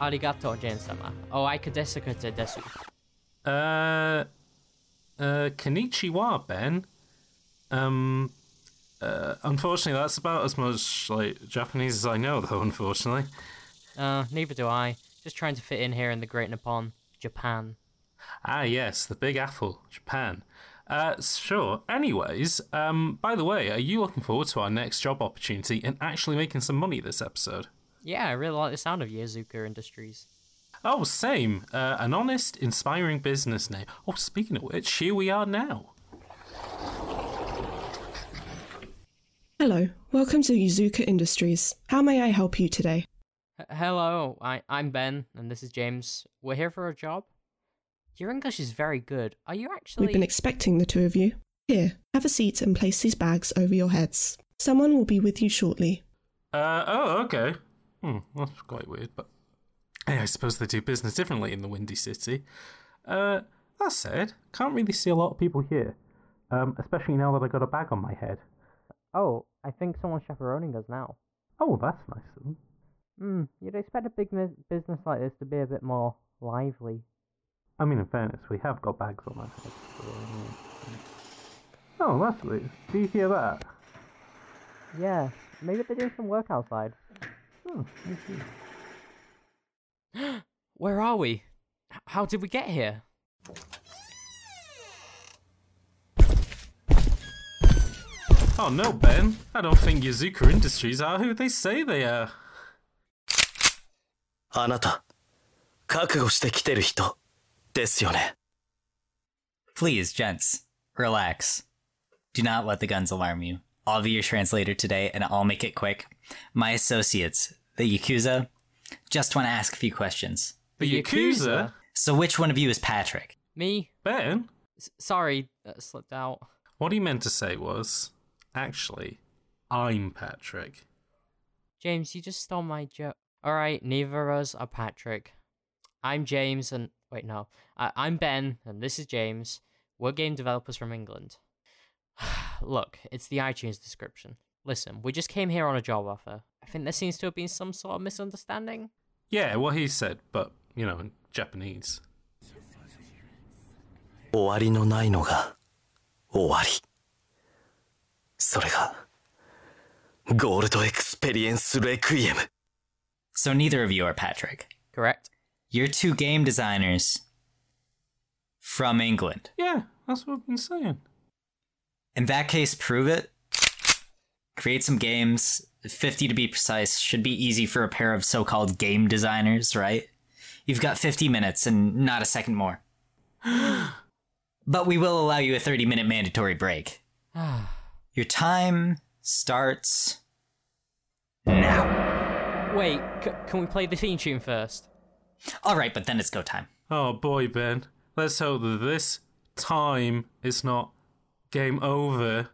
Arigato, Jin-sama. Oh, I could desu. desu. Uh, uh, konnichiwa, Ben. Um, uh, unfortunately, that's about as much like Japanese as I know, though. Unfortunately. Uh, neither do I. Just trying to fit in here in the Great Nippon, Japan. Ah, yes, the Big Apple, Japan. Uh, sure. Anyways, um, by the way, are you looking forward to our next job opportunity and actually making some money this episode? Yeah, I really like the sound of Yazuka Industries. Oh, same. Uh, an honest, inspiring business name. Oh, speaking of which, here we are now. Hello, welcome to Yazuka Industries. How may I help you today? H- hello, I- I'm Ben, and this is James. We're here for a job. Your English is very good. Are you actually. We've been expecting the two of you. Here, have a seat and place these bags over your heads. Someone will be with you shortly. Uh, oh, okay. Hmm, that's quite weird, but hey, I suppose they do business differently in the Windy City. Uh, that said, can't really see a lot of people here, um, especially now that I got a bag on my head. Oh, I think someone's chaperoning us now. Oh, that's nice of them. Hmm, you'd expect a big mi- business like this to be a bit more lively. I mean, in fairness, we have got bags on our heads. So, yeah. Oh, that's weird. Do you hear that? Yeah, maybe they're doing some work outside. Oh, I see. Where are we? H- How did we get here? Oh no, Ben. I don't think Yazuka Industries are who they say they are. あなた、覚悟してきてる人、 ですよね。 Please, gents, relax. Do not let the guns alarm you. I'll be your translator today, and I'll make it quick. My associates, the Yakuza, just want to ask a few questions. The Yakuza? So, which one of you is Patrick? Me? Ben? S- sorry, that slipped out. What he meant to say was, actually, I'm Patrick. James, you just stole my joke. Alright, neither of us are Patrick. I'm James, and. Wait, no. I- I'm Ben, and this is James. We're game developers from England. Look, it's the iTunes description. Listen, we just came here on a job offer. I think there seems to have been some sort of misunderstanding. Yeah, what he said, but, you know, in Japanese. 終わりのないのが、終わり。それが、ゴールドエクスペリエンスレクイエム。 So, neither of you are Patrick. Correct? You're two game designers from England. Yeah, that's what I've been saying. In that case, prove it. Create some games. 50 to be precise should be easy for a pair of so called game designers, right? You've got 50 minutes and not a second more. but we will allow you a 30 minute mandatory break. Your time starts now. Wait, c- can we play the theme tune first? All right, but then it's go time. Oh boy, Ben. Let's hope that this time is not game over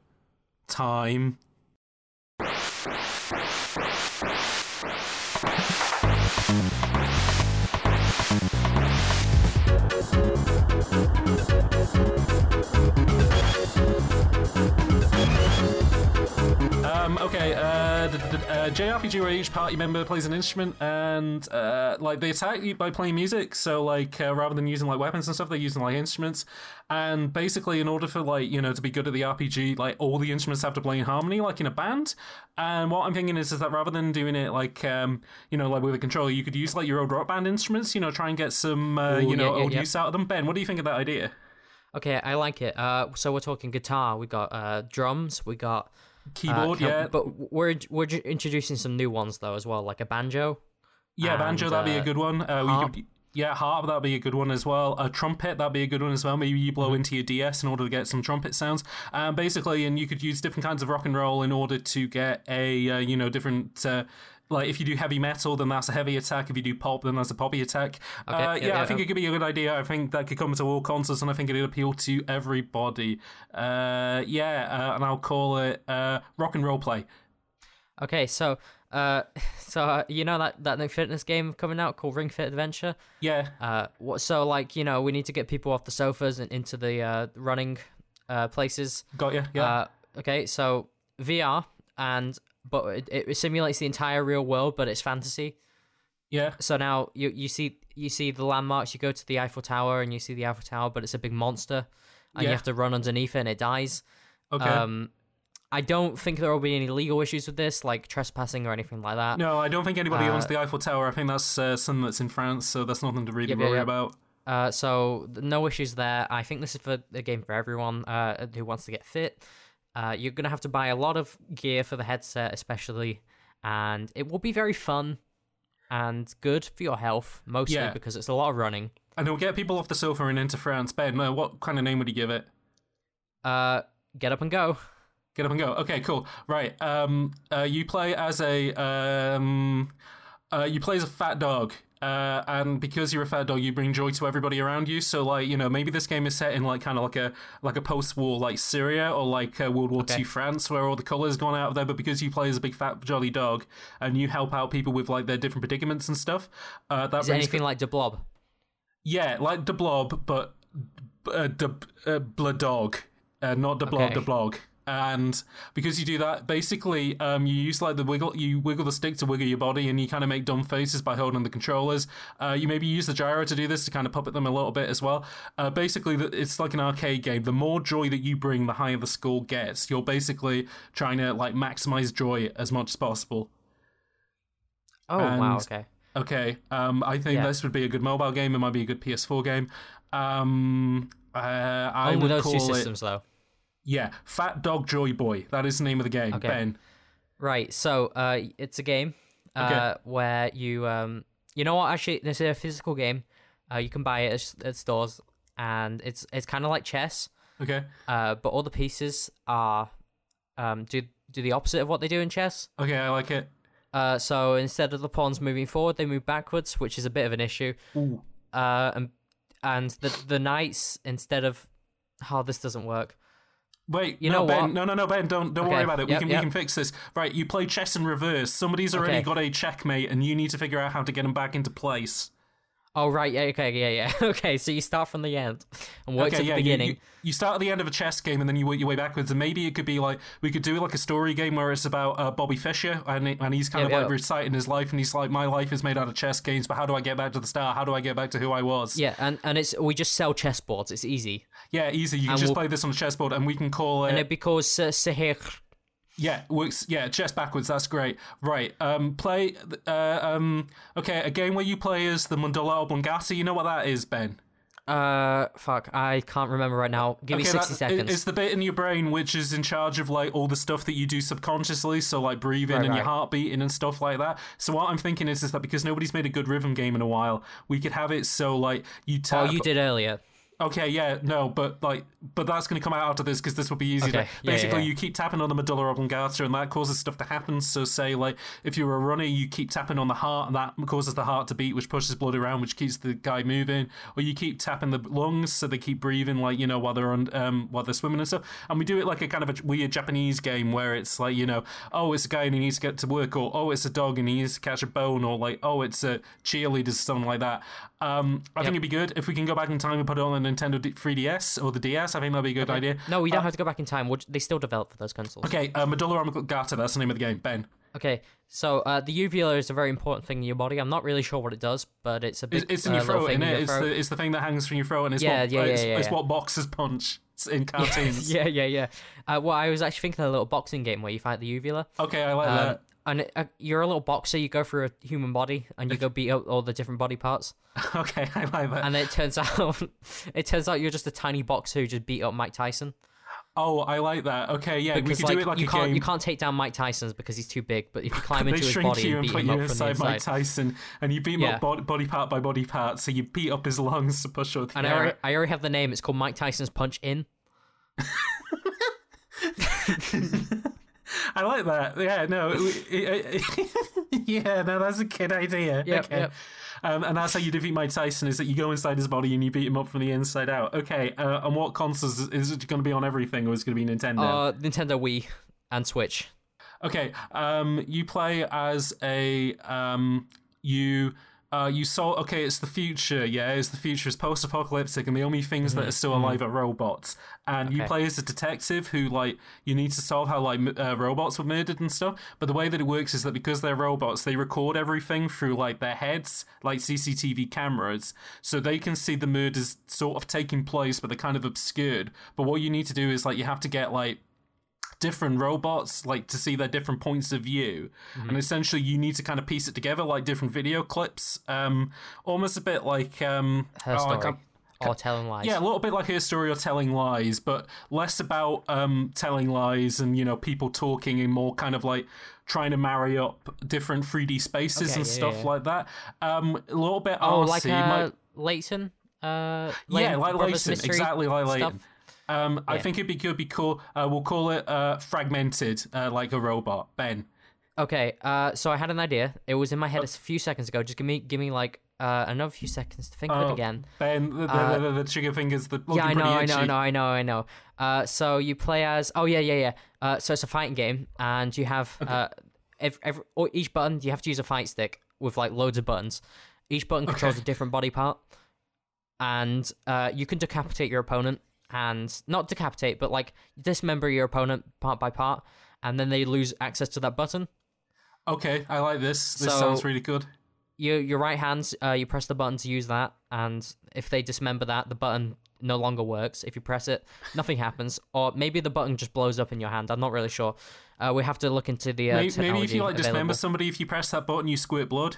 time. Uh, JRPG where each party member plays an instrument and uh, like they attack you by playing music. So like uh, rather than using like weapons and stuff, they're using like instruments. And basically, in order for like you know to be good at the RPG, like all the instruments have to play in harmony, like in a band. And what I'm thinking is, is that rather than doing it like um, you know like with a controller, you could use like your old rock band instruments. You know, try and get some uh, Ooh, you know yeah, yeah, old yeah. use out of them. Ben, what do you think of that idea? Okay, I like it. Uh, so we're talking guitar. We got uh, drums. We got Keyboard, cam- yeah. But we're we're introducing some new ones though as well, like a banjo. Yeah, banjo, that'd be a uh, good one. Uh, harp. could, yeah, harp, that'd be a good one as well. A trumpet, that'd be a good one as well. Maybe you blow into your DS in order to get some trumpet sounds. Um, basically, and you could use different kinds of rock and roll in order to get a, uh, you know, different. Like if you do heavy metal, then that's a heavy attack. If you do pop, then that's a poppy attack. Okay, uh, yeah, yeah, I think yeah. it could be a good idea. I think that could come to all concerts, and I think it'd appeal to everybody. Uh, yeah, uh, and I'll call it uh, rock and roll play. Okay, so uh, so uh, you know that that new fitness game coming out called Ring Fit Adventure. Yeah, Uh, what? So like you know we need to get people off the sofas and into the uh, running uh, places. got you. Yeah. Uh, okay, so VR and but it, it simulates the entire real world, but it's fantasy. Yeah. So now you you see you see the landmarks. You go to the Eiffel Tower and you see the Eiffel Tower, but it's a big monster, and you have to run underneath it and it dies. Okay. Um, I don't think there will be any legal issues with this, like trespassing or anything like that. no, I don't think anybody owns uh, the Eiffel Tower. I think that's uh, something that's in France, so that's nothing to really worry about. Uh, so no issues there. I think this is for a game for everyone uh, who wants to get fit. Uh, you're gonna have to buy a lot of gear for the headset, especially, and it will be very fun and good for your health, mostly Yeah. because it's a lot of running. And it'll get people off the sofa and into France. Ben, uh, what kind of name would you give it? Uh, get up and go. Get up and go. Okay, cool. Right. Um, uh, you play as a um, uh, you play as a fat dog. Uh, and because you're a fat dog, you bring joy to everybody around you. So, like, you know, maybe this game is set in like kind of like a like a post-war like Syria or like uh, World War Okay. II France, where all the color's gone out of there. But because you play as a big fat jolly dog and you help out people with like their different predicaments and stuff, uh, that Is anything like the blob? yeah, like the blob, but uh, the uh, blood dog, uh, not the blob, Okay. the blog. And because you do that, basically, um, you use like the wiggle, you wiggle the stick to wiggle your body, and you kind of make dumb faces by holding the controllers. Uh, you maybe use the gyro to do this to kind of puppet them a little bit as well. Uh, basically, it's like an arcade game. The more joy that you bring, the higher the score gets. You're basically trying to like maximize joy as much as possible. Oh wow, okay. Okay, um, I think Yeah. this would be a good mobile game. It might be a good PS4 game. Um, uh, I Only would those call two it systems though. Yeah, Fat Dog Joy Boy. That is the name of the game. Okay. Ben. Right. So, uh, it's a game uh, Okay. where you um, you know what? Actually, this is a physical game. Uh, you can buy it at, at stores, and it's it's kind of like chess. Okay. Uh, but all the pieces are um do do the opposite of what they do in chess. Okay, I like it. Uh, so instead of the pawns moving forward, they move backwards, which is a bit of an issue. Ooh. Uh, and and the the knights instead of how this doesn't work. Wait, You no, know Ben. what? No, no, no, Ben. Don't don't Okay, worry about it. We can yep. we can fix this. Right, you play chess in reverse. Somebody's already Okay. got a checkmate, and you need to figure out how to get him back into place. Oh right, yeah, okay, yeah, yeah. Okay, so you start from the end and work okay, to the yeah, beginning. You, you start at the end of a chess game and then you work your way backwards. And maybe it could be like we could do like a story game where it's about uh, Bobby Fischer and and he's kind Yeah, of like reciting his life and he's like, my life is made out of chess games, but how do I get back to the start? How do I get back to who I was? Yeah, and, and it's we just sell chessboards. It's easy, Yeah, easy. You can And just we'll- play this on a chessboard and we can call it. and it because uh, Sahir. Yeah, works. Yeah, chess backwards. That's great. Right. Um, play. Uh, um. Okay, a game where you play as the Medulla Oblongata. You know what that is, Ben? Uh, fuck, I can't remember right now. Give me sixty that- seconds. It's the bit in your brain which is in charge of like all the stuff that you do subconsciously, so like breathing Right, and your heart beating and stuff like that. So what I'm thinking is, is that because nobody's made a good rhythm game in a while, we could have it so like you tap. oh, you did earlier. Okay, yeah, no, but like, but that's going to come out after this because this will be easy. Okay, To, yeah, basically, yeah. you keep tapping on the medulla oblongata, and that causes stuff to happen. So, say like if you're a runner, you keep tapping on the heart, and that causes the heart to beat, which pushes blood around, which keeps the guy moving. Or you keep tapping the lungs, so they keep breathing, like you know, while they're on, um, while they're swimming and stuff. And we do it like a kind of a weird Japanese game where it's like you know, oh, it's a guy and he needs to get to work, or oh, it's a dog and he needs to catch a bone, or like oh, it's a cheerleader, or something like that. Um, I think it'd be good if we can go back in time and put it on the Nintendo 3DS or the DS. I think that'd be a good idea. No, we don't Uh, have to go back in time. They still develop for those consoles. Okay, uh, Medulla Oblongata, that's the name of the game. Ben, Okay, so uh, the uvula is a very important thing in your body. I'm not really sure what it does, but it's a big. it's, it's in uh, your little throat, thing isn't in it? It's throat. the, it's the thing that hangs from your throat, and it's Yeah, what yeah, uh, yeah, it's, yeah, it's yeah. what boxers punch in cartoons. yeah, yeah, yeah. Uh, well, I was actually thinking of a little boxing game where you fight the uvula. Okay, I like Um, that. And it, uh, you're a little boxer. You go through a human body and you go beat up all the different body parts. Okay, I like that. And it turns out, it turns out you're just a tiny boxer who just beat up Mike Tyson. oh, I like that. Okay, yeah, we could like, do it like you a can't game. you can't take down Mike Tyson's because he's too big. But if you climb into his body you and and beat put him you up from the inside Mike. Tyson, and you beat him Yeah. up body, body part by body part. So you beat up his lungs to push up the And I air. already, I already have the name. It's called Mike Tyson's Punch In. I like that. Yeah, no, yeah, no, that's a good idea. Yep, okay. yep. Um, and that's how you defeat Mike Tyson: is that you go inside his body and you beat him up from the inside out. Okay. Uh, and what consoles is- it going to be on everything, or is it going to be Nintendo? Uh, Nintendo Wii and Switch. Okay, um, you play as a um, you uh, you saw okay, it's the future. Yeah, it's the future. It's post-apocalyptic, and the only things that are still alive are robots. And you play as a detective who like you need to solve how like uh, robots were murdered and stuff. But the way that it works is that because they're robots, they record everything through like their heads, like CCTV cameras, so they can see the murders sort of taking place, but they're kind of obscured. But what you need to do is like you have to get like different robots like to see their different points of view and essentially you need to kind of piece it together like different video clips um almost a bit like um Her oh, story. or telling lies. yeah, a little bit like her story or telling lies, but less about um, telling lies and you know people talking, and more kind of like trying to marry up different 3D spaces Okay, and yeah, stuff yeah. like that. Um, a little bit Oh, arsey, like uh, Layton. Uh, yeah, like mystery exactly like stuff. Um, I think it'd be good, be cool. Uh, we'll call it uh, fragmented, uh, like a robot. Ben. Okay, uh, so I had an idea. It was in my head a few seconds ago. Just give me, give me like uh, another few seconds to think of Oh, it again. Ben, the, the, Uh, the, the trigger fingers, the yeah, I know, I know. I know, I know, I know. Uh, so you play as. Oh yeah, yeah, yeah. Uh, so it's a fighting game, and you have uh, every, every, each button you have to use a fight stick with like loads of buttons. Each button controls Okay. a different body part, and uh, you can decapitate your opponent, and not decapitate, but like dismember your opponent part by part, and then they lose access to that button. Okay, I like this. This So- sounds really good. your your right hand, uh, you press the button to use that, and if they dismember that, the button no longer works. If you press it, nothing happens, or maybe the button just blows up in your hand. I'm not really sure. Uh, we have to look into the uh, Maybe, maybe if you like dismember somebody, if you press that button, you squirt blood.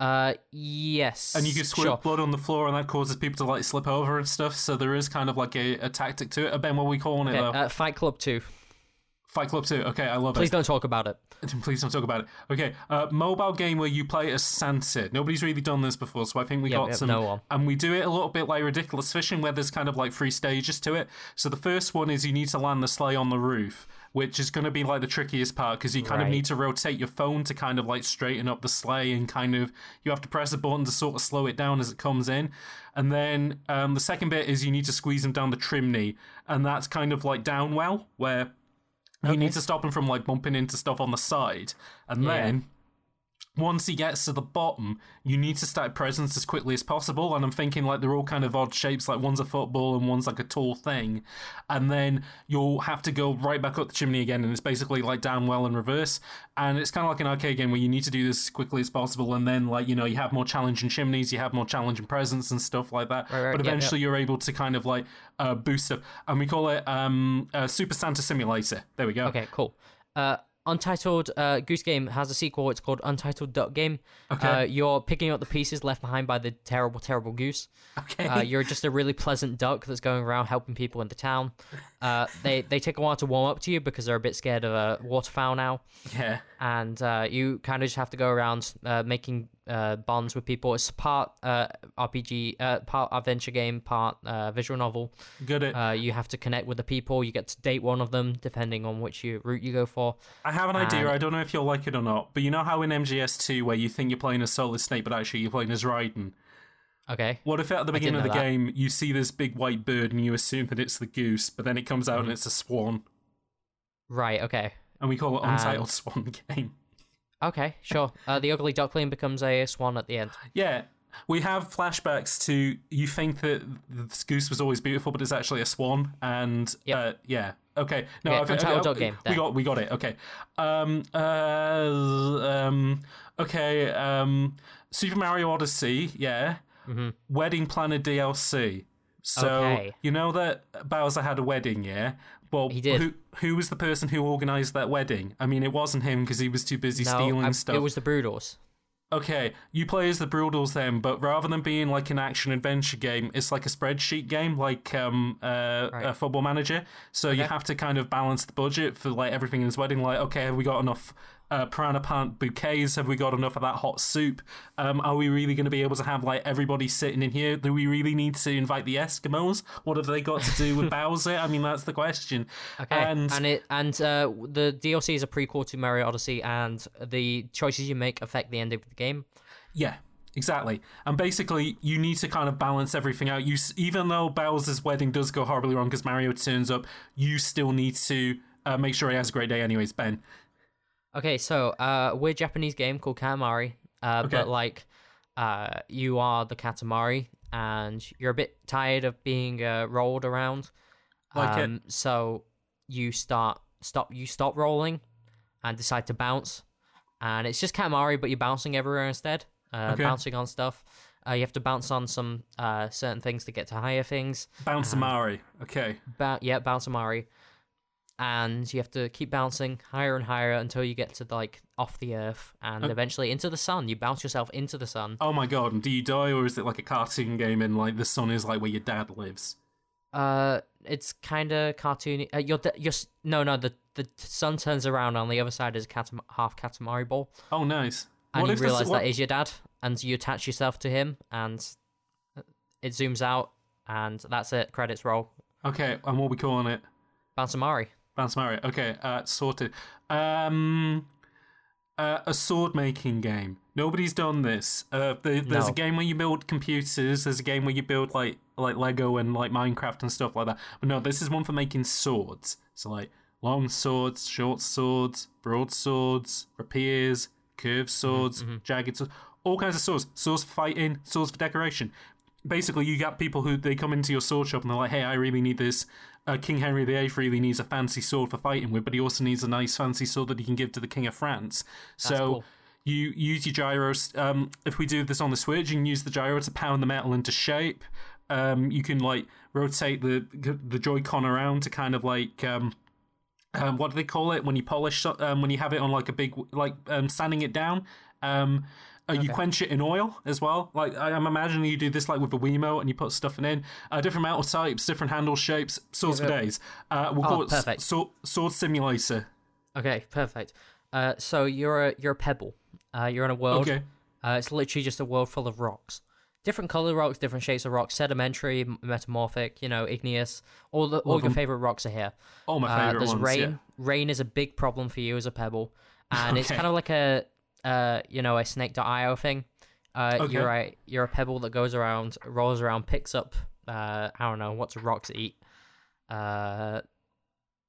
Uh, yes. and you can squirt sure. blood on the floor, and that causes people to like slip over and stuff. So there is kind of like a, a tactic to it. Uh, Ben, what are we calling it though? uh, Fight Club Two. Fight Club Two. Okay, I love Please it. Please don't talk about it. Please don't talk about it. Okay, uh, mobile game where you play as Sansit. Nobody's really done this before, so I think we Yep, got yep, some. no one. And we do it a little bit like Ridiculous Fishing, where there's kind of like three stages to it. So the first one is you need to land the sleigh on the roof, which is going to be like the trickiest part because you kind of need to rotate your phone to kind of like straighten up the sleigh and kind of you have to press a button to sort of slow it down as it comes in. And then um, the second bit is you need to squeeze them down the chimney, and that's kind of like downwell where you need to stop them from like bumping into stuff on the side, and Yeah. then once he gets to the bottom, you need to stack presents as quickly as possible. And I'm thinking like they're all kind of odd shapes, like one's a football and one's like a tall thing, and then you'll have to go right back up the chimney again, and it's basically like down well in reverse. And it's kind of like an arcade game where you need to do this as quickly as possible, and then like you know you have more challenging chimneys, you have more challenging presents and stuff like that. Right, right, but yeah, yeah. eventually you're able to kind of like uh, boost up, and we call it um, uh, Super Santa Simulator. There we go. Okay, cool. Uh, Untitled uh, Goose Game has a sequel. It's called Untitled Duck Game. Okay. Uh, you're picking up the pieces left behind by the terrible, terrible goose. Okay. Uh, you're just a really pleasant duck that's going around helping people in the town. Uh, they they take a while to warm up to you because they're a bit scared of a waterfowl now, yeah. and uh, you kind of just have to go around uh, making uh, bonds with people. It's part uh, RPG, uh, part adventure game, part uh, visual novel. Good. Uh, you have to connect with the people. You get to date one of them depending on which you, route you go for. I have an idea. I don't know if you'll like it or not, but you know how in MGS2 where you think you're playing as Solid Snake, but actually you're playing as Raiden. Okay. What if at the beginning of the that. game you see this big white bird and you assume that it's the goose, but then it comes Mm-hmm. out and it's a swan, Right. Okay. and we call it Untitled Swan Game. Okay. Sure. Uh, the ugly duckling becomes a swan at the end. Yeah, we have flashbacks to you think that this goose was always beautiful, but it's actually a swan, and Yep. uh, yeah. Okay, no, Okay, I think- Untitled Duck Game, We got, we got it. Okay, um, uh, um, okay, um, Super Mario Odyssey, yeah. Wedding Planner DLC. So Mm-hmm. Okay. you know that Bowser had a wedding, yeah. Well, He did. Who, who was the person who organised that wedding? I mean, it wasn't him because he was too busy No, stealing I- stuff. it was the Broodals. Okay, you play as the Broodals then, but rather than being like an action adventure game, it's like a spreadsheet game, like um, uh, Right. a football manager. So you have to kind of balance the budget for like everything in his wedding. Like, okay, have we got enough uh, piranha plant bouquets? Have we got enough of that hot soup? Um, are we really going to be able to have like everybody sitting in here? Do we really need to invite the Eskimos? What have they got to do with Bowser? I mean, that's the question. Okay. And, And, it and uh, the DLC is a prequel to Mario Odyssey, and the choices you make affect the end of the game. Yeah, exactly. And basically, you need to kind of balance everything out. You, even though Bowser's wedding does go horribly wrong because Mario turns up, you still need to uh, make sure he has a great day. Anyways, Ben. Okay, so uh, we're a Japanese game called Katamari, uh, Okay. but like uh, you are the Katamari, and you're a bit tired of being uh, rolled around. Like it. um, so you start stop you stop rolling and decide to bounce, and it's just Katamari, but you're bouncing everywhere instead. Uh, Okay. Bouncing on stuff. Uh, you have to bounce on some uh, certain things to get to higher things. Bounce Amari. Okay. Ba- yeah, bounce Amari. And you have to keep bouncing higher and higher until you get to like off the earth and Okay. eventually into the sun. You bounce yourself into the sun. Oh my god, and do you die or is it like a cartoon game and like the sun is like where your dad lives? Uh, it's kind of cartoony. Uh, you're, you're s- no, no. The the sun turns around on the other side is a katam- half Katamari ball, Oh nice. and what you realize this, what, that is your dad, and you attach yourself to him, and it zooms out, and that's it. Credits roll. Okay, and what are we calling it? Bounce Amari. Bounce Mario. Okay, uh, sorted. Um, uh, a sword making game. Nobody's done this. Uh, there, there's No. a game where you build computers. There's a game where you build like like Lego and like Minecraft and stuff like that. But no, this is one for making swords. So like long swords, short swords, broad swords, rapiers, curved swords, jagged swords, all kinds of swords. Swords for fighting, swords for decoration. Basically, you got people who they come into your sword shop and they're like, "Hey, I really need this uh, King Henry VIII really needs a fancy sword for fighting with, but he also needs a nice fancy sword that he can give to the King of France. So cool. you use your gyros. Um, if we do this on the Switch, you can use the gyro to pound the metal into shape. Um, you can like rotate the the Joy-Con around to kind of like um, um, what do they call it when you polish um, when you have it on like a big like um, sanding it down. Uh, You quench it in oil as well. Like I, I'm imagining you do this like with the Wiimote and you put stuff in. Uh, different metal types, different handle shapes, swords for days. Uh, we'll Oh, call it perfect. sword, sword simulator. Okay, perfect. Uh, so you're a you're a pebble. Uh, you're in a world. Okay. Uh, it's literally just a world full of rocks. Different color rocks, different shapes of rocks, sedimentary, metamorphic, you know, igneous. All the all Love your favorite rocks are here. All my Uh, favorite there's ones. rain. yeah. Rain is a big problem for you as a pebble, and it's kind of like a uh, you know, a snake.io thing. Uh, Okay. You're a you're a pebble that goes around, rolls around, picks up. Uh, I don't know what's rocks eat. Uh,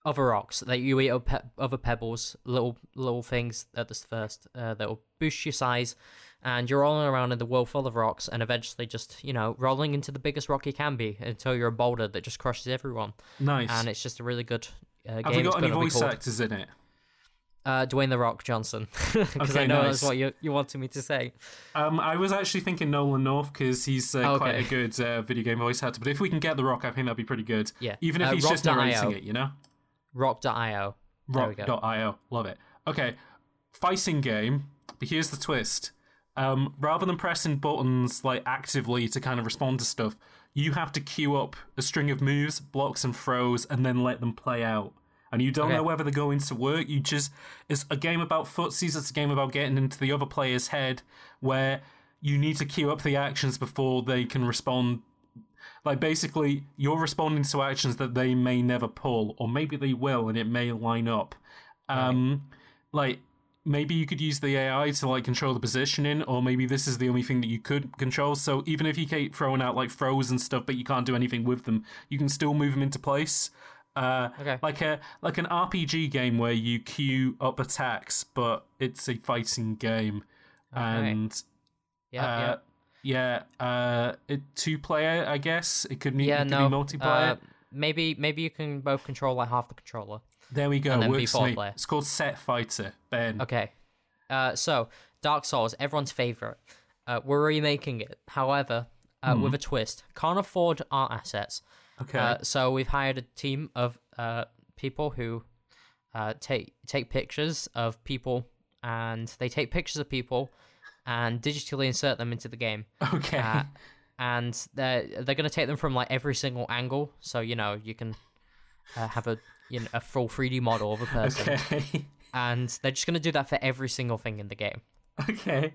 other rocks that you eat pe- other pebbles, little little things at the first uh, that will boost your size, and you're rolling around in the world full of rocks, and eventually just you know rolling into the biggest rock you can be until you're a boulder that just crushes everyone, Nice. and it's just a really good uh, game. Have we got any voice actors in it? Uh, Dwayne the Rock Johnson, because Okay, I know nice. that's what you you wanted me to say. Um, I was actually thinking Nolan North because he's uh, Oh, quite a good uh, video game voice actor. But if we can get The Rock, I think that'd be pretty good. Yeah. Even if Uh, he's just narrating it, you know? Rock.io. There we go. Rock.io. Love it. Okay. Fighting game. But here's the twist. Um, rather than pressing buttons like actively to kind of respond to stuff, you have to queue up a string of moves, blocks, and throws, and then let them play out. And you don't Okay. know whether they're going to work. You just it's a game about footsies. It's a game about getting into the other player's head, where you need to queue up the actions before they can respond like basically, you're responding to actions that they may never pull, or maybe they will, and it may line up. Um, like maybe you could use the AI to like control the positioning, or maybe this is the only thing that you could control. So even if you keep throwing out like throws and stuff, but you can't do anything with them, you can still move them into place. Uh, Okay. like a like an RPG game where you queue up attacks, but it's a fighting game, and Yeah, uh, yeah. yeah, uh, it, two player, I guess. It could, need, Yeah, it could no. be multiplayer. Uh, maybe maybe you can both control like half the controller. there we go. and then Works be four-player. It's called Set Fighter. Ben. Okay. Uh, so Dark Souls, everyone's favorite. Uh, we're remaking it, however, uh, with a twist. Can't afford art assets. Okay. Uh, so we've hired a team of uh, people who uh, take take pictures of people, and they take pictures of people and digitally insert them into the game. okay. Uh, and they're they're gonna take them from like every single angle, so you know you can uh, have a you know a full 3D model of a person, okay. and they're just gonna do that for every single thing in the game. okay.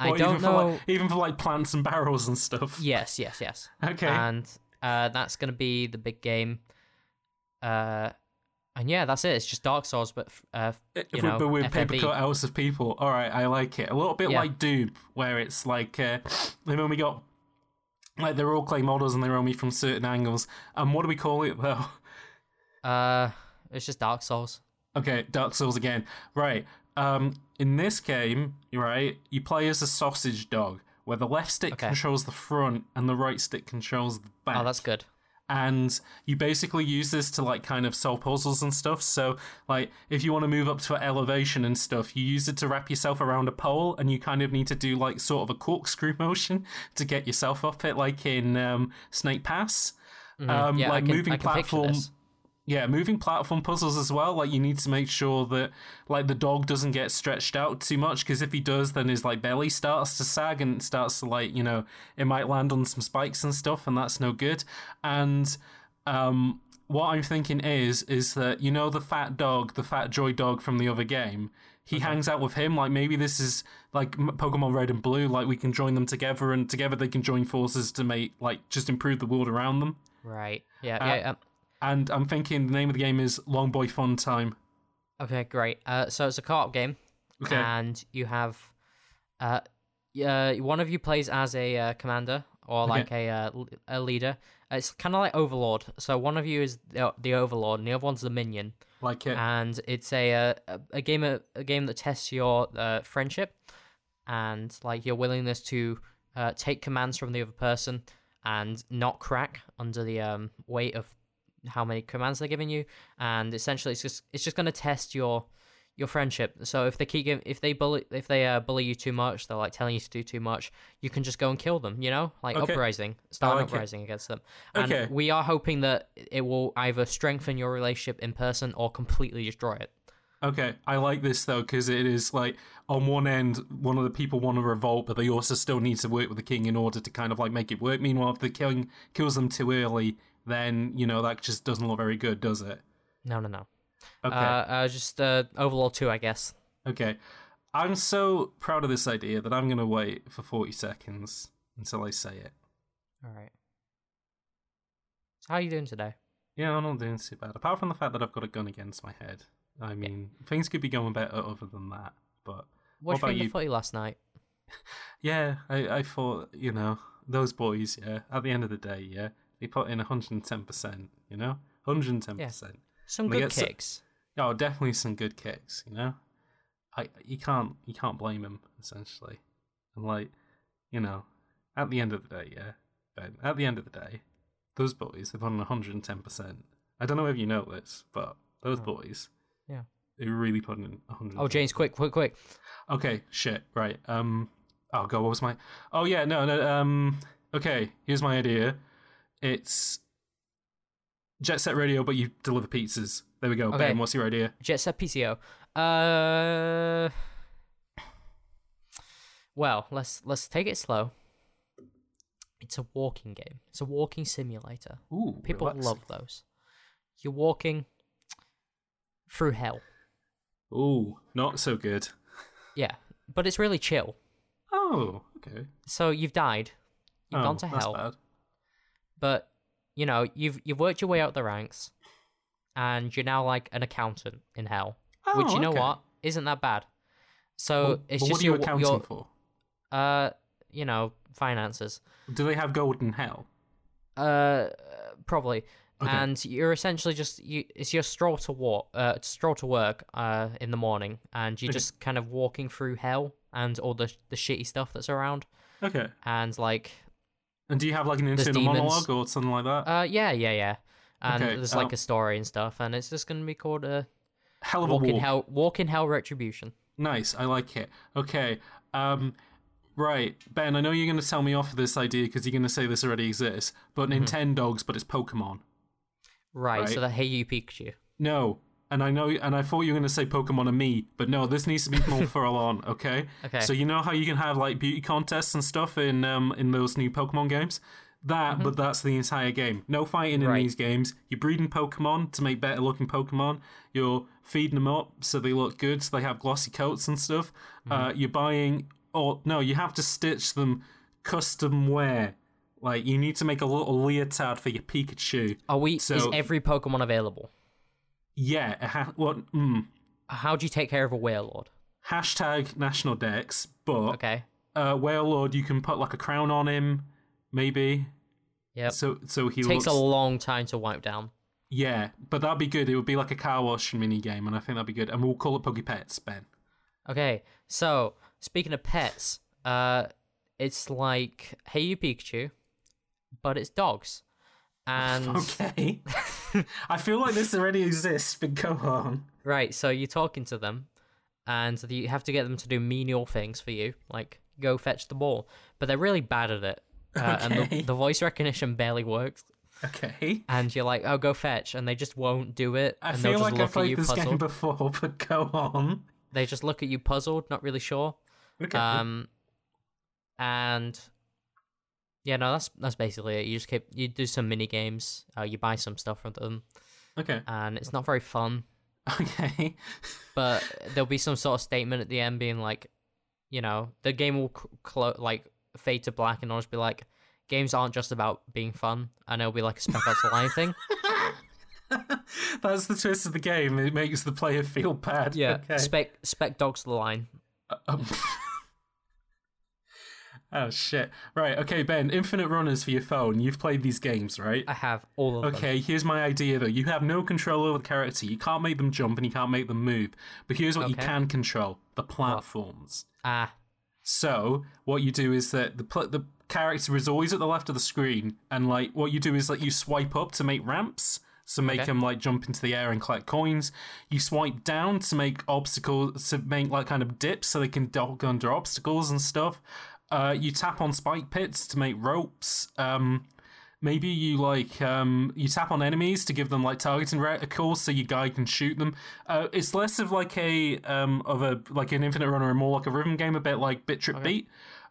I don't even For like, know- even for like plants and barrels and stuff. Yes, yes, yes. Okay. And uh, that's gonna be the big game. Uh, and yeah, that's it. It's just Dark Souls, but uh, If you we- know, but with paper cutouts of people. All right, I like it. A little bit Yeah. like Doom, where it's like uh, they've only got like they're all clay models and they're only from certain angles. And what do we call it though? Uh, it's just Dark Souls. Okay, Dark Souls again. Right. Um, in this game, right, you play as a sausage dog, where the left stick Okay. controls the front and the right stick controls the back. Oh, that's good. and you basically use this to like kind of solve puzzles and stuff. So like if you want to move up to elevation and stuff, you use it to wrap yourself around a pole, and you kind of need to do like sort of a corkscrew motion to get yourself up it, like in um, Snake Pass. Um, Mm-hmm. yeah, like can, moving I can picture platform. Yeah, moving platform puzzles as well. Like you need to make sure that like the dog doesn't get stretched out too much because if he does, then his like belly starts to sag and starts to like you know it might land on some spikes and stuff, and that's no good. And um, what I'm thinking is is that you know the fat dog, the fat joy dog from the other game. He hangs out with him. Like maybe this is like Pokemon Red and Blue. Like we can join them together, and together they can join forces to make like just improve the world around them. Right. Yeah. Uh, yeah. Um, And I'm thinking the name of the game is Long Boy Fun Time. okay. Great. Uh, so it's a co-op game, Okay. and you have, uh, uh, one of you plays as a uh, commander or like a uh, a leader. It's kind of like Overlord. So one of you is the, the Overlord, and the other one's the minion. like it. and it's a uh, a, a game a, a game that tests your uh, friendship and like your willingness to uh, take commands from the other person and not crack under the um, weight of how many commands they're giving you and essentially it's just it's just going to test your your friendship so if they keep if they bully if they uh, bully you too much they're like telling you to do too much you can just go and kill them you know like Okay. uprising start an like it. uprising against them and Okay. we are hoping that it will either strengthen your relationship in person or completely destroy it Okay, I like this though because it is like on one end, one of the people want to revolt, but they also still need to work with the king in order to kind of like make it work. Meanwhile, if the king kills them too early, then you know that just doesn't look very good, does it? no no no Okay, uh, uh just uh overlord 2 i guess okay. I'm so proud of this idea that I'm gonna wait for 40 seconds until I say it. all right how are you doing today Yeah, I'm not doing too bad. Apart from the fact that I've got a gun against my head. I mean, things could be going better other than that. But what about in the you? footy last night Yeah, I, I thought, you know, those boys, yeah, at the end of the day, yeah, they put in 110%, you know? 110%. some They good kicks Oh, definitely some good kicks, you know? I you can't you can't blame him essentially. And like, you know, at the end of the day, yeah, Ben, at the end of the day, those boys they put in 110%. I don't know if you know this, but those boys Oh. Yeah. They really put in 100 oh james quick quick quick Okay, shit, right. Um oh god, what was my Oh yeah, no, no, um okay, here's my idea. It's Jet Set Radio, but you deliver pizzas. There we go. Okay. Ben, what's your idea? Jet Set PCO. Uh, well, let's let's take it slow. It's a walking game. It's a walking simulator. Ooh, People relaxing. love those. You're walking through hell. Ooh, not so good. Yeah, but it's really chill. Oh, okay. So you've died. You've oh, gone to that's hell. bad. But you know you've you've worked your way up the ranks, and you're now like an accountant in hell. which Oh, you know okay. what isn't that bad. So Well, it's just what are you your accounting your for? uh you know finances. Do they have gold in hell? Uh, probably. Okay. And you're essentially just you. It's your stroll to walk, uh, stroll to work, uh, in the morning, and you're Okay. just kind of walking through hell and all the the shitty stuff that's around, Okay. and like, And do you have like an internal monologue or something like that? uh, yeah, yeah, yeah. And Okay, there's like um, a story and stuff, and it's just gonna be called a Hell of a walk in hell, walk in hell retribution. Nice, I like it. Okay, um, right, Ben. I know you're going to tell me off for this idea because you're going to say this already exists, but Mm-hmm. Nintendogs, but it's Pokemon. Right. So Right. that hey you Pikachu. No, and I know, and I thought you were going to say Pokemon and me, but no, this needs to be more full on. Okay. Okay. So you know how you can have like beauty contests and stuff in um in those new Pokemon games. That, but that's the entire game. No fighting in Mm-hmm. Right. these games. You're breeding Pokemon to make better looking Pokemon. You're feeding them up so they look good, so they have glossy coats and stuff. Mm-hmm. Uh, you're buying, or no, you have to stitch them custom wear. Like you need to make a little leotard for your Pikachu. Are we? is So- every Pokemon available? Yeah, it ha- what? Mm, How do you take care of a Wailord? hashtag national dex, but Okay. uh, Wailord, you can put like a crown on him, maybe. Yeah. So so he Takes looks a long time to wipe down. yeah, but that'd be good. It would be like a car wash mini game, and I think that'd be good. And we'll call it Puggy Pets, Ben. Okay, so speaking of pets, uh, it's like Hey You Pikachu, but it's dogs. And Okay. I feel like this already exists, but go on. right, so you're talking to them, and you have to get them to do menial things for you, like go fetch the ball. But they're really bad at it, uh, and the, the voice recognition barely works. Okay. And you're like, oh, go fetch, and they just won't do it. I and feel they'll just like I've look at played you this puzzled. game before, but go on. They just look at you puzzled, not really sure. Okay. Um, and yeah, no, that's that's basically it. You just keep you do some mini games. Uh, you buy some stuff from them, okay. and it's not very fun. Okay. But there'll be some sort of statement at the end, being like, you know, the game will c- clo- like fade to black, and it'll just be like, games aren't just about being fun, and it'll be like a Spec Ops the Line thing. That's the twist of the game. It makes the player feel bad. Yeah, Okay. Spec Spec Dogs the Line. Um, oh shit. Right. Okay, Ben. Infinite Runners for your phone. You've played these games, right? I have all of them. Okay, here's my idea though. You have no control over the character. You can't make them jump and you can't make them move. But here's what you can control the platforms. Ah, So, what you do is that the pl- the character is always at the left of the screen, and like what you do is like you swipe up to make ramps, so make Okay. them like jump into the air and collect coins. You swipe down to make obstacles, to make like kind of dips, so they can dog under obstacles and stuff. Uh, you tap on spike pits to make ropes. Um, maybe you like um, you tap on enemies to give them like targeting reticles, so your guy can shoot them. Uh, it's less of like a um, of a like an infinite runner and more like a rhythm game, a bit like Bit Trip Beat.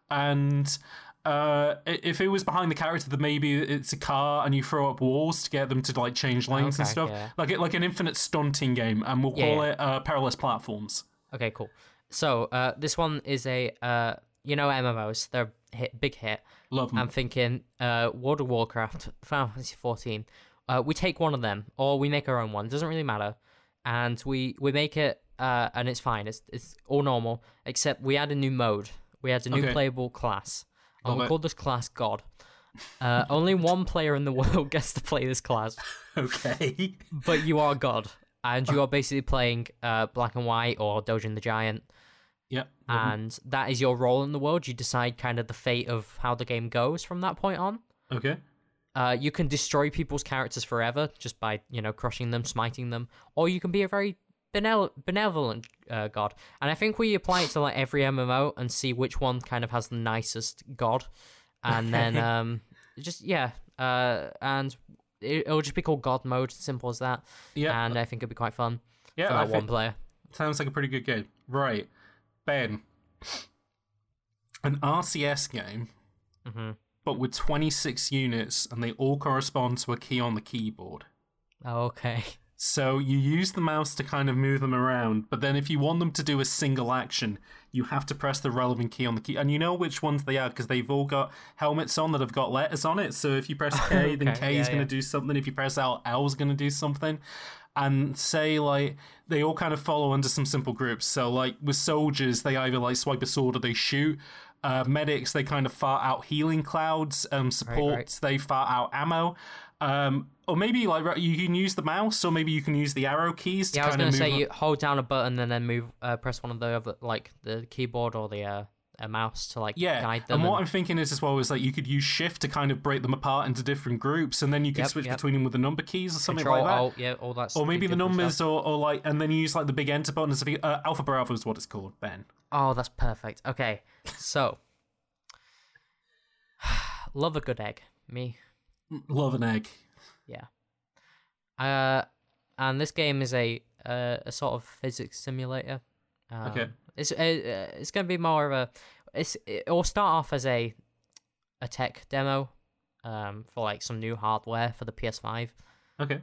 And uh, if it was behind the character, then maybe it's a car and you throw up walls to get them to like change lanes and stuff, yeah. like like an infinite stunting game, and we'll Yeah, call yeah. it uh, perilous platforms. Okay, cool. So, uh, this one is a, uh, you know, MMOs. They're a hit, big hit. Love them. I'm thinking, uh, World of Warcraft, Final Fantasy 14. Uh, we take one of them, or we make our own one. Doesn't really matter, and we we make it, uh, and it's fine. It's it's all normal, except we add a new mode. We add a new Okay. playable class. And Love we it. call this class God. Uh, only one player in the world gets to play this class, okay. but you are God, and you are basically playing uh, Black and White or Doshin the Giant yep. and that is your role in the world. You decide kind of the fate of how the game goes from that point on. okay. Uh, you can destroy people's characters forever just by you know crushing them, smiting them, or you can be a very benevol- benevolent uh, god. And I think we apply it to like every MMO and see which one kind of has the nicest god, and then um, just yeah, uh, and it, it'll just be called God mode, simple as that. Yeah. and I think it'd be quite fun yeah. for I one player. Sounds like a pretty good game. Right. Ben. An RTS game, hmm but with 26 units, and they all correspond to a key on the keyboard. Okay. So you use the mouse to kind of move them around, but then if you want them to do a single action, you have to press the relevant key on the key. And you know which ones they are because they've all got helmets on that have got letters on it. So if you press K, then K yeah, is going to yeah. do something. If you press L, L is going to do something. And say like they all kind of follow under some simple groups. So like with soldiers, they either like swipe a sword or they shoot. Uh, medics, they kind of fart out healing clouds. Um, supports, they fart out ammo. Um, or maybe like you can use the mouse, or maybe you can use the arrow keys to Yeah, I was kind gonna say up- you hold down a button and then move, uh, press one of the other, like the keyboard or the uh, a mouse to like Yeah, guide them. and what and- I'm thinking is as well is like you could use shift to kind of break them apart into different groups, and then you could Yep, switch yep. between them with the number keys or something control like that. alt, yeah, all that. or maybe the numbers, stuff. or, or like, and then you use like the big enter button. you- Uh, Alpha Bravo is what it's called, Ben. Oh, that's perfect. Okay, so love a good egg. Me, Love an egg. yeah. Uh, and this game is a uh, a sort of physics simulator. Um, Okay. It's uh, uh, it's gonna be more of a. It's it will start off as a a tech demo, um, for like some new hardware for the PS5. Okay.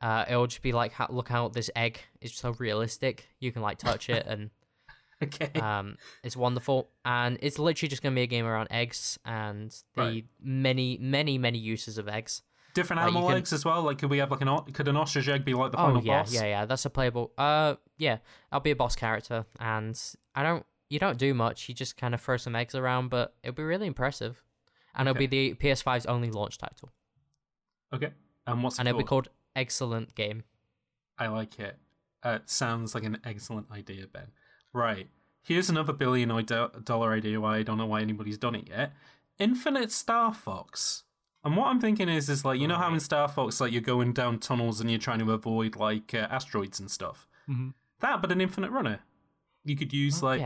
Uh, it'll just be like, ha- look how this egg is so realistic. You can like touch it, and Okay. um, it's wonderful. And it's literally just gonna be a game around eggs and the Right. many, many, many uses of eggs. Different like, animal can- eggs as well. Like, could we have like an could an ostrich egg be like the oh final yeah, boss? yeah, yeah. That's a playable. Uh, yeah, I'll be a boss character, and I don't. You don't do much. You just kind of throw some eggs around, but it'll be really impressive. And Okay. it'll be the PS5's only launch title, Okay. And what's it and it'll be called? called Excellent Game. I like it. Uh, sounds like an excellent idea, Ben. Right. here's another billion do- dollar idea why I don't know why anybody's done it yet. Infinite Star Fox. And what I'm thinking is, is like you know how in Star Fox, like you're going down tunnels and you're trying to avoid like uh, asteroids and stuff. Mm-hmm. That, but an infinite runner. You could use like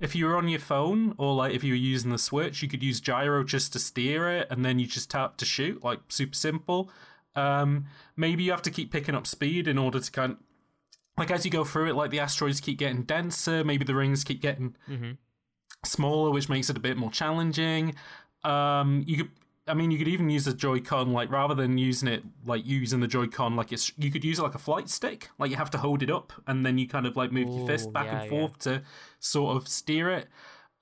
if you were on your phone or like if you were using the Switch, you could use gyro just to steer it, and then you just tap to shoot, like super simple. Um, maybe you have to keep picking up speed in order to kind of, like as you go through it, like the asteroids keep getting denser, maybe the rings keep getting Mm-hmm. smaller, which makes it a bit more challenging. Um, you could, I mean, you could even use the Joy-Con like rather than using it like using the Joy-Con like it's, you could use it like a flight stick. Like you have to hold it up and then you kind of like move your fist back yeah, and yeah. forth to sort of steer it.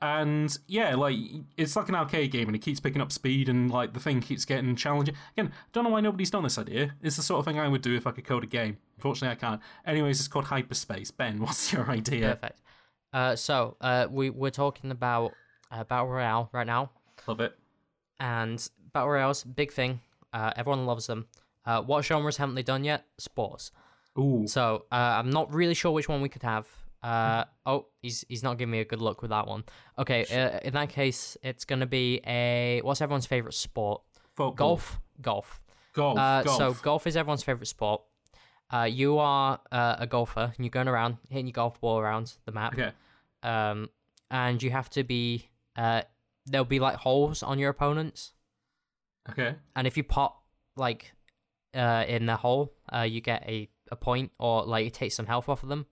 And yeah, like it's like an arcade game, and it keeps picking up speed, and like the thing keeps getting challenging. Again, don't know why nobody's done this idea. It's the sort of thing I would do if I could code a game. Unfortunately, I can't. Anyways, it's called Hyperspace. Ben, what's your idea? Perfect. Uh, so uh, we we're talking about uh, battle royale right now, Love it. And battle royales big thing. Uh, everyone loves them. Uh, what genres haven't they done yet? Sports. Ooh, So uh, I'm not really sure which one we could have. Uh, oh, he's he's not giving me a good look with that one. Okay, uh, in that case, it's gonna be a what's everyone's favorite sport? football. Golf. Golf. Golf. Uh, golf. So golf is everyone's favorite sport. Uh, you are uh, a golfer, and you're going around hitting your golf ball around the map. Okay. Um, and you have to be uh, there'll be like holes on your opponents, Okay. and if you pop like uh in the hole, uh, you get a a point, or like you take some health off of them.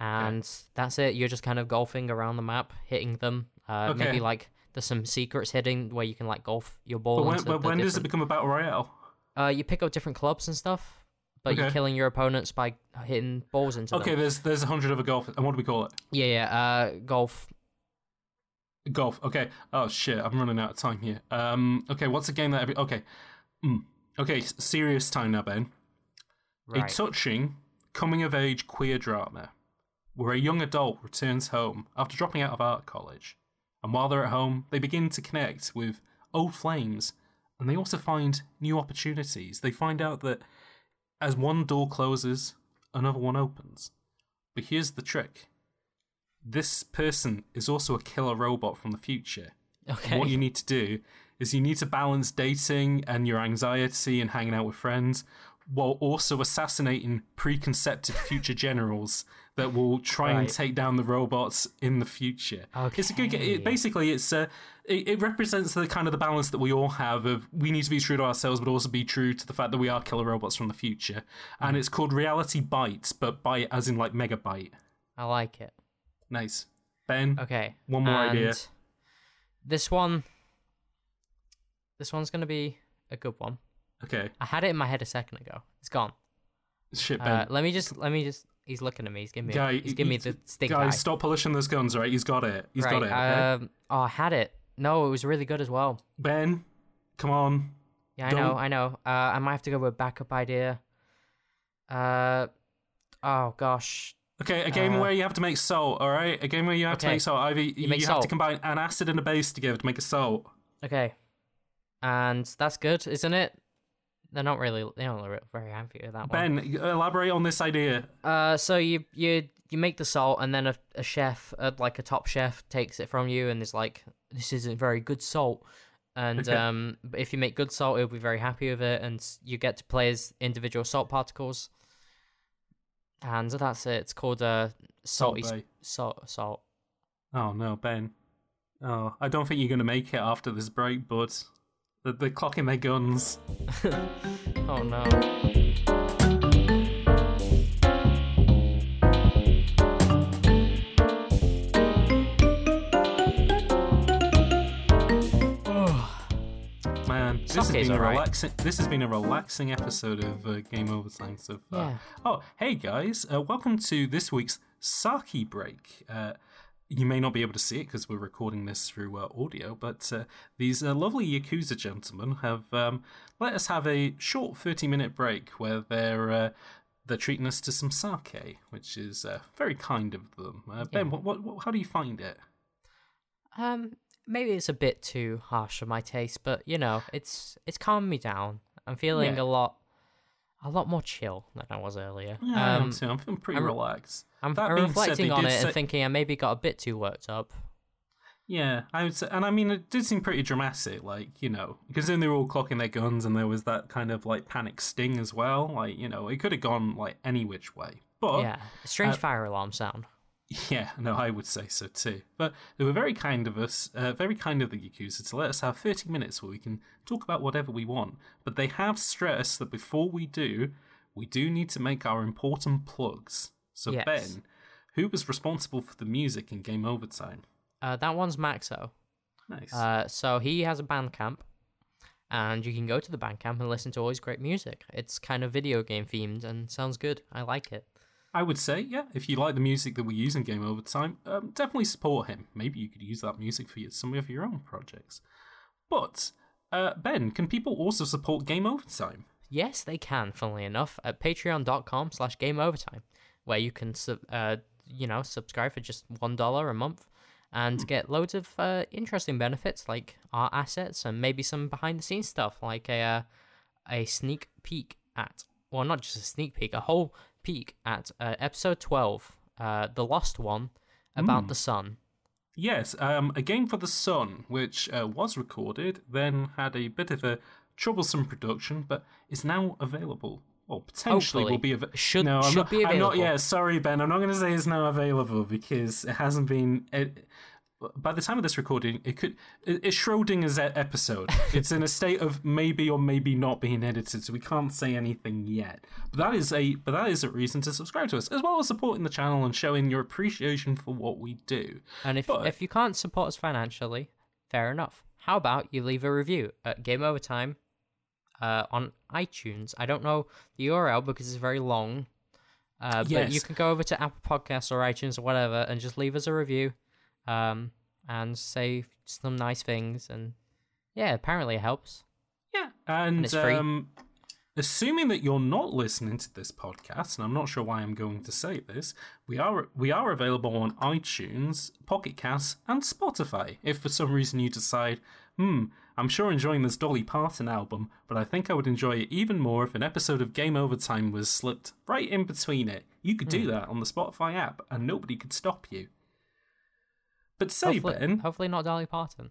And that's it. You're just kind of golfing around the map, hitting them. Uh, Okay. maybe like there's some secrets hidden where you can like golf your ball. But when, into but when does it become a battle royale? Uh, you pick up different clubs and stuff, but you're killing your opponents by hitting balls into Okay, them. there's there's a hundred of a golf. And what do we call it? Yeah, yeah. Uh, golf. Golf. Okay. Oh shit, I'm running out of time here. Um. Okay, what's a game that every? Okay. Mm. Okay, serious time now, Ben. Right. A touching coming of age queer drama where a young adult returns home after dropping out of art college. And while they're at home, they begin to connect with old flames and they also find new opportunities. They find out that as one door closes, another one opens. But here's the trick this person is also a killer robot from the future. okay. What you need to do is you need to balance dating and your anxiety and hanging out with friends while also assassinating preconcepted future generals that will try and take down the robots in the future. Okay. It's a good. It, basically, it's uh, it, it represents the kind of the balance that we all have of we need to be true to ourselves, but also be true to the fact that we are killer robots from the future. And Mm. it's called Reality Bites, but bite as in like megabyte. I like it. Nice. Ben, Okay. One more idea. and This one. This one's gonna be a good one. okay. I had it in my head a second ago. It's gone. Shit, Ben. Uh, let me just. Let me just. He's looking at me. He's giving me. Guy, he's giving me the stink Guys, eye. stop polishing those guns, right? He's got it. He's right. got it. Okay? Um. Oh, I had it. No, it was really good as well. ben, come on. Yeah, I Don't- know, I know. Uh, I might have to go with a backup idea. Uh, oh gosh. Okay, a game Uh, where you have to make salt, all right? A game where you have to make salt. Either you, make have to combine an acid and a base together to make a salt. Okay, and that's good, isn't it? They're not really. They're not really very happy with that one. Ben, elaborate on this idea. Uh, so you you you make the salt, and then a, a chef, uh, like a top chef, takes it from you and is like, "This isn't very good salt." And Okay. um, but if you make good salt, he'll be very happy with it, and you get to play as individual salt particles. And that's it. It's called uh, salty Salt salt. Oh no, Ben. Oh, I don't think you're gonna make it after this break, but They're, they're clocking their guns. Oh no. This has been a alright. relaxing. This has been a relaxing episode of uh, Game Over Time so far. Yeah. Oh, hey guys, uh, welcome to this week's Sake break. Uh, you may not be able to see it because we're recording this through uh, audio, but uh, these uh, lovely Yakuza gentlemen have um, let us have a short thirty-minute break where they're uh, they're treating us to some sake, which is uh, very kind of them. Uh, ben, Yeah. what, what, what, how do you find it? Um, maybe it's a bit too harsh for my taste, but you know, it's it's calmed me down. I'm feeling Yeah. a lot. a lot more chill than I was earlier. Yeah, I am um, too. I'm feeling pretty I'm- relaxed. I'm, That I'm said, reflecting on it say- and thinking I maybe got a bit too worked up. Yeah, I would say, and I mean, it did seem pretty dramatic, like you know, because then they were all clocking their guns, and there was that kind of like panic sting as well. Like you know, it could have gone like any which way. But yeah, strange uh, fire alarm sound. Yeah, no, I would say so too. But they were very kind of us, uh, very kind of the Yakuza to let us have 30 minutes where we can talk about whatever we want. But they have stressed that before we do, we do need to make our important plugs. So, Yes. Ben, who was responsible for the music in Game Overtime? Uh, that one's Maxo. Nice. Uh, so he has a Bandcamp, and you can go to the Bandcamp and listen to all his great music. It's kind of video game themed and sounds good. I like it. I would say, yeah, if you like the music that we use in Game Overtime, um, definitely support him. Maybe you could use that music for your, some of your own projects. But, uh, Ben, can people also support Game Over Time? Yes, they can. Funnily enough, at patreon.com slash gameovertime, where you can, uh, you know, subscribe for just one dollar a month and get loads of uh, interesting benefits like art assets and maybe some behind-the-scenes stuff like a uh, a sneak peek at, well, not just a sneak peek, a whole peek at uh, episode twelve, uh, the lost one about the sun. Yes, um, a game for the Sun, which uh, was recorded, then had a bit of a troublesome production, but is now available. Or potentially will be available. Should- no, I'm should not, be I'm not. available. Yeah, sorry, Ben. I'm not going to say it's now available because it hasn't been. It, by the time of this recording, it could. It's Schrodinger's episode. it's in a state of maybe or maybe not being edited, so we can't say anything yet. But that is a. But that is a reason to subscribe to us, as well as supporting the channel and showing your appreciation for what we do. And if But- if you can't support us financially, fair enough. How about you leave a review at Game Overtime uh, on iTunes? I don't know the URL because it's very long. Uh, But you can go over to Apple Podcasts or iTunes or whatever and just leave us a review um, and say some nice things. And yeah, apparently it helps. Yeah, and, it's free. Um, assuming that you're not listening to this podcast, and I'm not sure why I'm going to say this, we are we are available on iTunes, Pocket Casts, and Spotify. If for some reason you decide, hmm, I'm sure enjoying this Dolly Parton album, but I think I would enjoy it even more if an episode of Game Over Time was slipped right in between it. You could Hmm. do that on the Spotify app, and nobody could stop you. But say, hopefully, Ben, hopefully not Dolly Parton.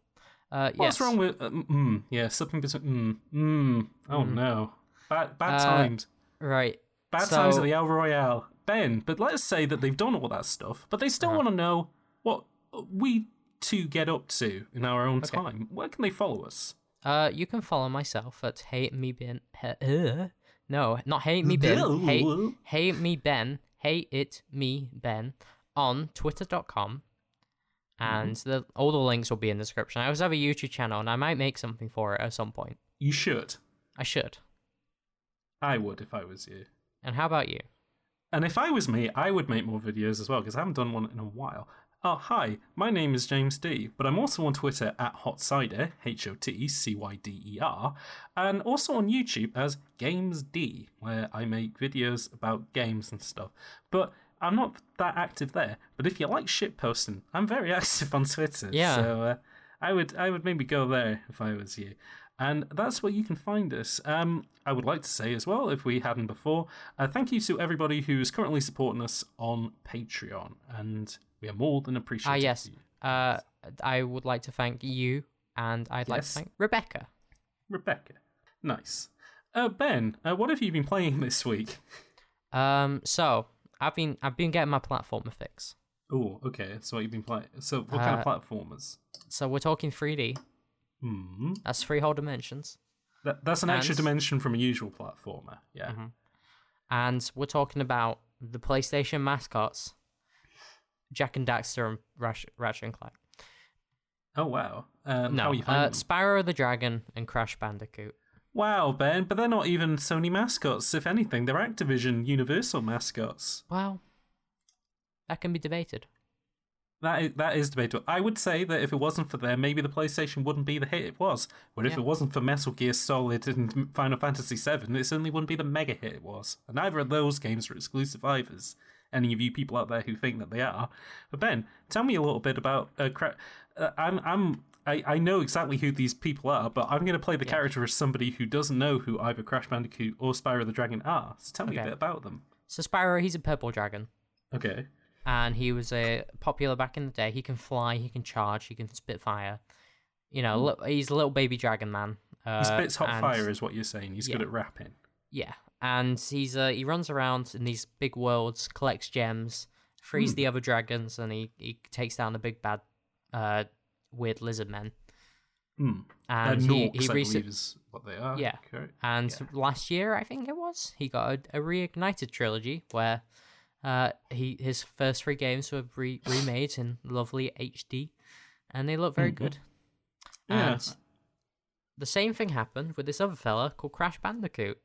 Uh, What's yes. wrong with uh, mm, yeah something between mm, mm, oh no bad bad Uh, times Right. bad times at the El Royale Ben but let's say that they've done all that stuff but they still Uh-huh. want to know what we two get up to in our own Okay. time where can they follow us Uh, you can follow myself at hate me ben. Uh, no, not hate me ben. hate, hate me ben. Hate it me ben on twitter.com. Mm-hmm. And the, all the links will be in the description. I also have a YouTube channel, and I might make something for it at some point. you should I should. I would if I was you And how about you? and if I was me I would make more videos as well because I haven't done one in a while Oh, hi, my name is James D, but I'm also on Twitter at Hot HotCyder, H O T C Y D E R, and also on YouTube as Games D, where I make videos about games and stuff. But I'm not that active there. But if you like shit posting, I'm very active on Twitter. Yeah. So uh, I would I would maybe go there if I was you. And that's where you can find us. Um, I would like to say as well, if we hadn't before, uh, thank you to everybody who's currently supporting us on Patreon, and we are more than appreciative. Ah, yes. you. Uh, I would like to thank you, and I'd like to thank Rebecca. Rebecca, nice. Uh, ben, uh, what have you been playing this week? Um, so I've been I've been getting my platformer fix. Oh, okay. So what you've been playing? So what kind of Uh, platformers? So we're talking 3D. Hmm. That's three whole dimensions. That, that's an extra dimension from a usual platformer. Yeah. Mhm. and we're talking about the PlayStation mascots, Jak and Daxter and Rash- Ratchet and Clank. Oh wow. Um, no, how are you finding uh. Spyro the Dragon and Crash Bandicoot. Wow, Ben, but they're not even Sony mascots. If anything, they're Activision Universal mascots. Well, that can be debated. That is, that is debatable. I would say that if it wasn't for them, maybe the PlayStation wouldn't be the hit it was. But if Yeah. it wasn't for Metal Gear Solid and Final Fantasy VII, it certainly wouldn't be the mega hit it was. And neither of those games are exclusive either. Any of you people out there who think that they are. But Ben, tell me a little bit about. Uh, cra- uh, I'm I'm I, I know exactly who these people are, but I'm going to play the Yeah. character as somebody who doesn't know who either Crash Bandicoot or Spyro the Dragon are. So tell me a bit about them. So Spyro, he's a purple dragon, Okay. and he was uh, popular back in the day. He can fly, he can charge, he can spit fire. You know, li- he's a little baby dragon man. Uh. He spits hot and- fire, is what you're saying. He's good at rapping. Yeah, and he's uh, he runs around in these big worlds, collects gems, frees Hmm. the other dragons, and he, he takes down the big bad, uh, weird lizard men. Hmm. And uh, he, Gnorcs, he rec- is what they are. Yeah. Correct. And Yeah. last year, I think it was, he got a, a reignited trilogy where uh, he his first three games were re- remade in lovely HD, and they look very Mhm. good. Yeah. And the same thing happened with this other fella called Crash Bandicoot,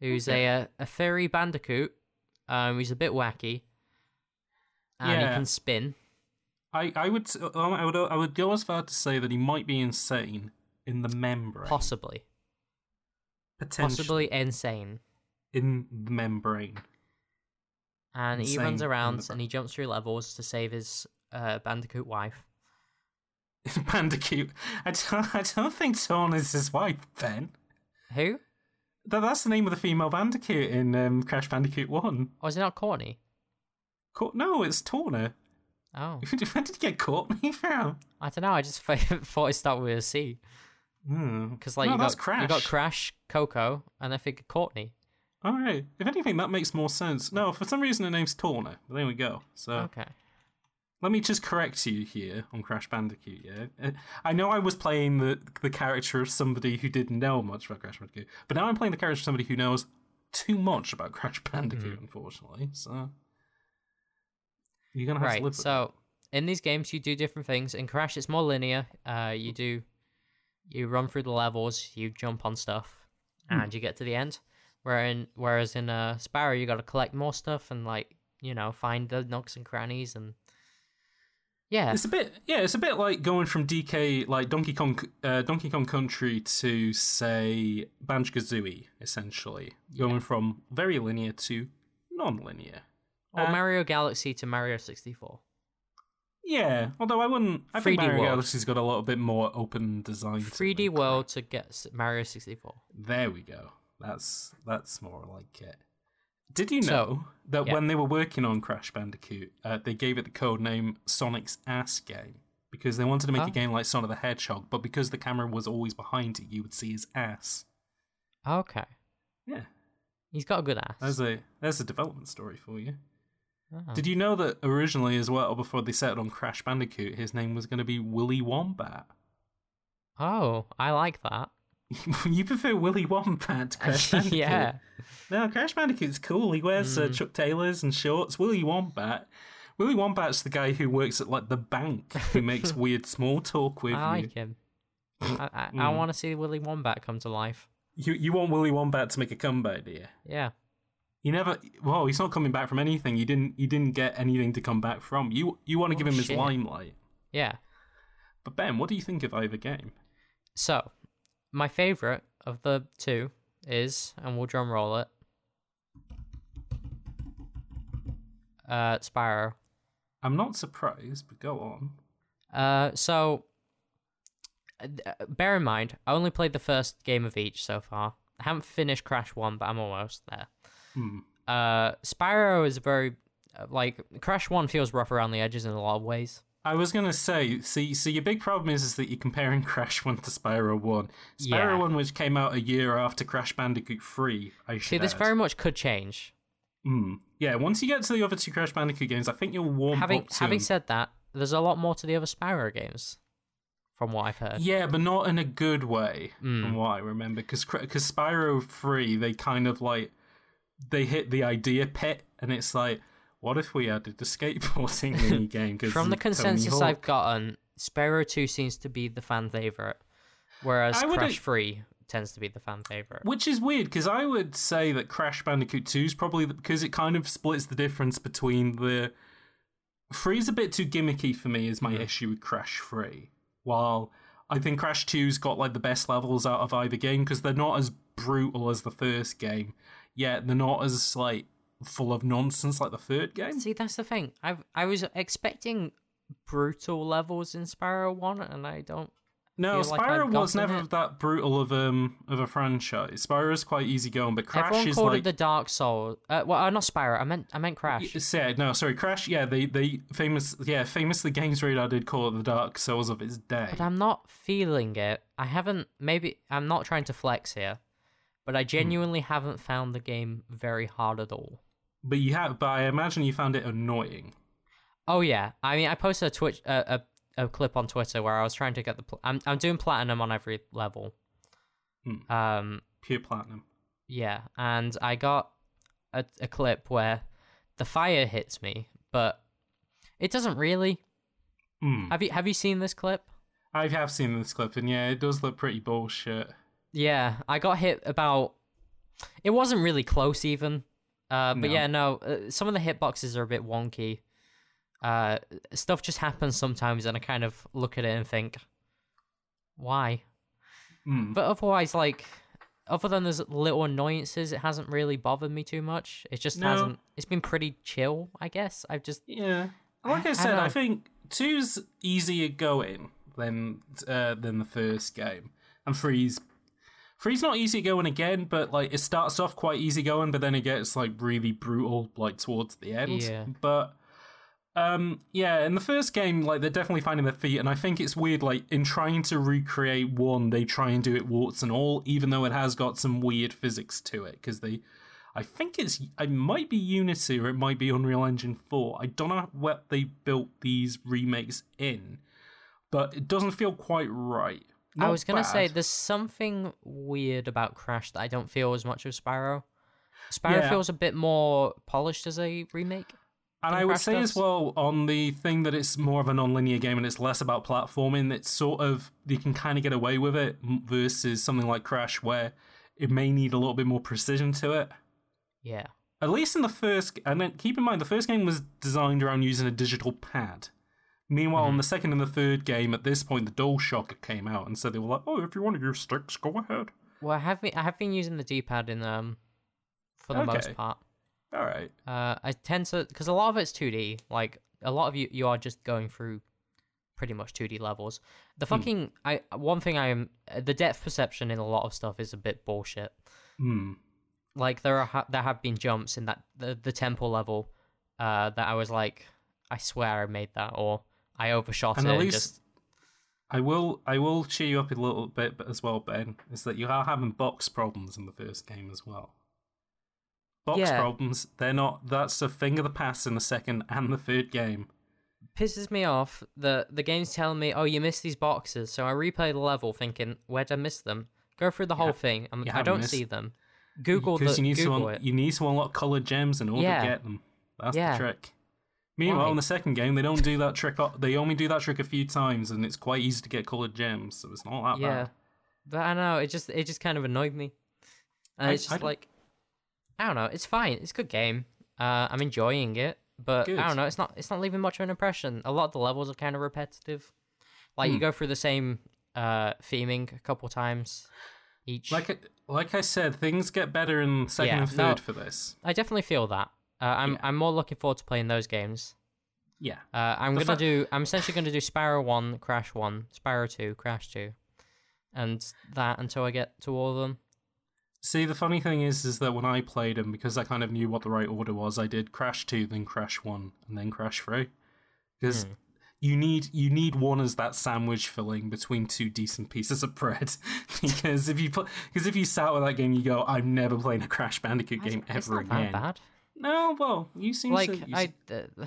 who's a uh, a furry bandicoot. Um, he's a bit wacky, and he can spin. I, I would um, I would I would go as far to say that he might be insane in the membrane. Possibly, Potentially possibly insane. in the membrane. And he runs around and he jumps through levels to save his uh, bandicoot wife. Bandicoot. I don't, I don't think Torn is his wife, Ben. Who? That, that's the name of the female Bandicoot in um, Crash Bandicoot 1. Oh, is it not Courtney? Co- no, it's Tawna. Oh, When did you get Courtney from? I don't know. I just thought it started with a C Hmm. because like no, you that's got Crash. you got Crash, Coco, and I think Courtney. All right. If anything, that makes more sense. No, for some reason, the name's Tawna. But there we go. So Okay. let me just correct you here on Crash Bandicoot. Yeah, Uh, I know I was playing the the character of somebody who didn't know much about Crash Bandicoot, but now I'm playing the character of somebody who knows too much about Crash Bandicoot. Mm-hmm. Unfortunately, so you're gonna have to Right. live with So in these games, you do different things. In Crash, it's more linear. Uh, Mm. you do you run through the levels, you jump on stuff, Hmm. and you get to the end. Where in whereas in uh, Spyro, you got to collect more stuff and like you know find the nooks and crannies and yeah, It's a bit, yeah. It's a bit like going from DK, like Donkey Kong, uh, Donkey Kong Country to say Banjo Kazooie, essentially going from very linear to non-linear. Or uh, Mario Galaxy to Mario sixty four. Yeah, although I wouldn't. I 3D Mario world. Galaxy's got a little bit more open design. 3D it. world to get Mario 64. There we go. That's that's more like it. Did you So, know that yeah. when they were working on Crash Bandicoot, uh, they gave it the code name Sonic's Ass Game because they wanted to make Oh. a game like Sonic the Hedgehog, but because the camera was always behind it, you would see his ass. Okay. Yeah, He's got a good ass. there's a there's a development story for you. Oh. Did you know that originally, as well, before they settled on Crash Bandicoot, his name was going to be Willy Wombat? Oh, I like that. you prefer Willy Wombat to Crash Bandicoot? yeah. No, Crash Bandicoot's cool. He wears uh, Mm. Chuck Taylors and shorts. Willy Wombat. Willy Wombat's the guy who works at like the bank who makes weird small talk with I you. like him. I, I, I Mm. want to see Willy Wombat come to life. You you want Willy Wombat to make a comeback, do you? Yeah. He never. Well, he's not coming back from anything. You didn't. You didn't get anything to come back from. You you want to Oh, give him his limelight. Yeah. But Ben, what do you think of either game? So, my favorite of the two is, and we'll drum roll it, uh, Spyro. I'm not surprised, but go on. Uh, so, uh, bear in mind, I only played the first game of each so far. I haven't finished Crash 1, but I'm almost there. Hmm. Uh, Spyro is very, uh, like, Crash 1 feels rough around the edges in a lot of ways. I was gonna say, see, so your big problem is, is that you're comparing Crash One to Spyro One. Spyro Yeah. One, which came out a year after Crash Bandicoot Three, I should See, this add. very much could change. Mm. Yeah, once you get to the other two Crash Bandicoot games, I think you'll warm having up to having them. said that, there's a lot more to the other Spyro games, from what I've heard. Yeah, but not in a good way, Mm. from what I remember. Because because Spyro Three, they kind of like they hit the idea pit, and it's like, what if we added the skateboarding mini game? From the consensus I've gotten, Spyro 2 seems to be the fan favorite, whereas Crash 3 tends to be the fan favorite. Which is weird because I would say that Crash Bandicoot 2 is probably the, because it kind of splits the difference between the. Three's a bit too gimmicky for me, is my hmm. issue with Crash 3. While I think Crash 2's got like the best levels out of either game because they're not as brutal as the first game, yet they're not as like full of nonsense like the third game. See, that's the thing. I I was expecting brutal levels in Spyro 1, and I don't No, feel like was never it. that brutal of um of a franchise. Spyro is quite easy going, but Crash Everyone is called like it the Dark Soul. Uh, well, uh, not Spyro. I meant I meant Crash. Y- Say no, sorry, Crash. Yeah, they they famous yeah famously Games Radar did call it the Dark Souls of its day. But I'm not feeling it. I haven't. Maybe I'm not trying to flex here, but Hmm. I genuinely haven't found the game very hard at all. But you have, but I imagine you found it annoying. Oh yeah, I mean, I posted a Twitch uh, a a clip on Twitter where I was trying to get the. Pl- I'm I'm doing platinum on every level. Hmm. Um, Pure platinum. yeah, and I got a a clip where the fire hits me, but it doesn't really. Hmm. Have you have you seen this clip? I have seen this clip, and yeah, it does look pretty bullshit. Yeah, I got hit about. It wasn't really close even, uh, but No. yeah, no. Uh, some of the hitboxes are a bit wonky. Uh, stuff just happens sometimes, and I kind of look at it and think, why? Hmm. But otherwise, like, other than those little annoyances, it hasn't really bothered me too much. It just No. hasn't. It's been pretty chill, I guess. I've just Yeah, like I I said, I, know. think two's easier going than uh, than the first game, and three's three's not easy going again, but like it starts off quite easy going, but then it gets like really brutal like towards the end. Yeah. But um yeah, in the first game, like they're definitely finding their feet, and I think it's weird, like in trying to recreate one, they try and do it warts and all, even though it has got some weird physics to it, because they I think it's it might be Unity or it might be Unreal Engine 4. I don't know what they built these remakes in, but it doesn't feel quite right. I was gonna say there's something weird about Crash that I don't feel as much of Spyro. Spyro Yeah. feels a bit more polished as a remake. And I would Crash say as well on the thing that it's more of a non-linear game and it's less about platforming. It's sort of you can kind of get away with it versus something like Crash where it may need a little bit more precision to it. Yeah. At least in the first, and then keep in mind the first game was designed around using a digital pad. Meanwhile, Mm-hmm. on the second and the third game, at this point, the DualShock came out, and so they were like, "Oh, if you want to use sticks, go ahead." Well, I have been I have been using the D-pad in um for the Okay. most part. All right. Uh, I tend to because a lot of it's 2D. Like a lot of you, you are just going through pretty much 2D levels. The Hmm. fucking I one thing I'm the depth perception in a lot of stuff is a bit bullshit. Hmm. Like there are there have been jumps in that the the temple level, uh, that I was like, I swear I made that or I overshot And it. at and least just I will, I will cheer you up a little bit as well, Ben. Is that you are having box problems in the first game as well. Box Yeah. problems. They're not. That's a thing of the past in the second and the third game. pisses me off that the game's telling me, oh, you missed these boxes. So I replay the level thinking, where'd I miss them? Go through the whole thing. I'm, I don't missed- see them. Google the you need Google to un- it. you need to unlock colored gems in order Yeah. to get them. That's Yeah. the trick. Meanwhile, Why? in the second game, they don't do that trick. They only do that trick a few times, and it's quite easy to get colored gems, so it's not that yeah, bad. but I know it just it just kind of annoyed me. And I- it's just don't- like, I don't know. It's fine. It's a good game. Uh, I'm enjoying it, but Good. I don't know. It's not. It's not leaving much of an impression. A lot of the levels are kind of repetitive. Like you Hmm. go through the same uh theming a couple times each. Like, I- like I said, things get better in second Yeah, and no. third for this. I definitely feel that. Uh, I'm Yeah. I'm more looking forward to playing those games. Yeah. Uh, I'm The gonna fa- do. I'm essentially gonna do Spyro one, Crash one, Spyro two, Crash two, and that until I get to all of them. See, the funny thing is, is that when I played them, because I kind of knew what the right order was, I did Crash two, then Crash one, and then Crash three, because Hmm. you need you need one as that sandwich filling between two decent pieces of bread. because if you put because if you start with that game, you go, I'm never playing a Crash Bandicoot game ever again. that bad. No, well, you seem Like to. you I, se- uh,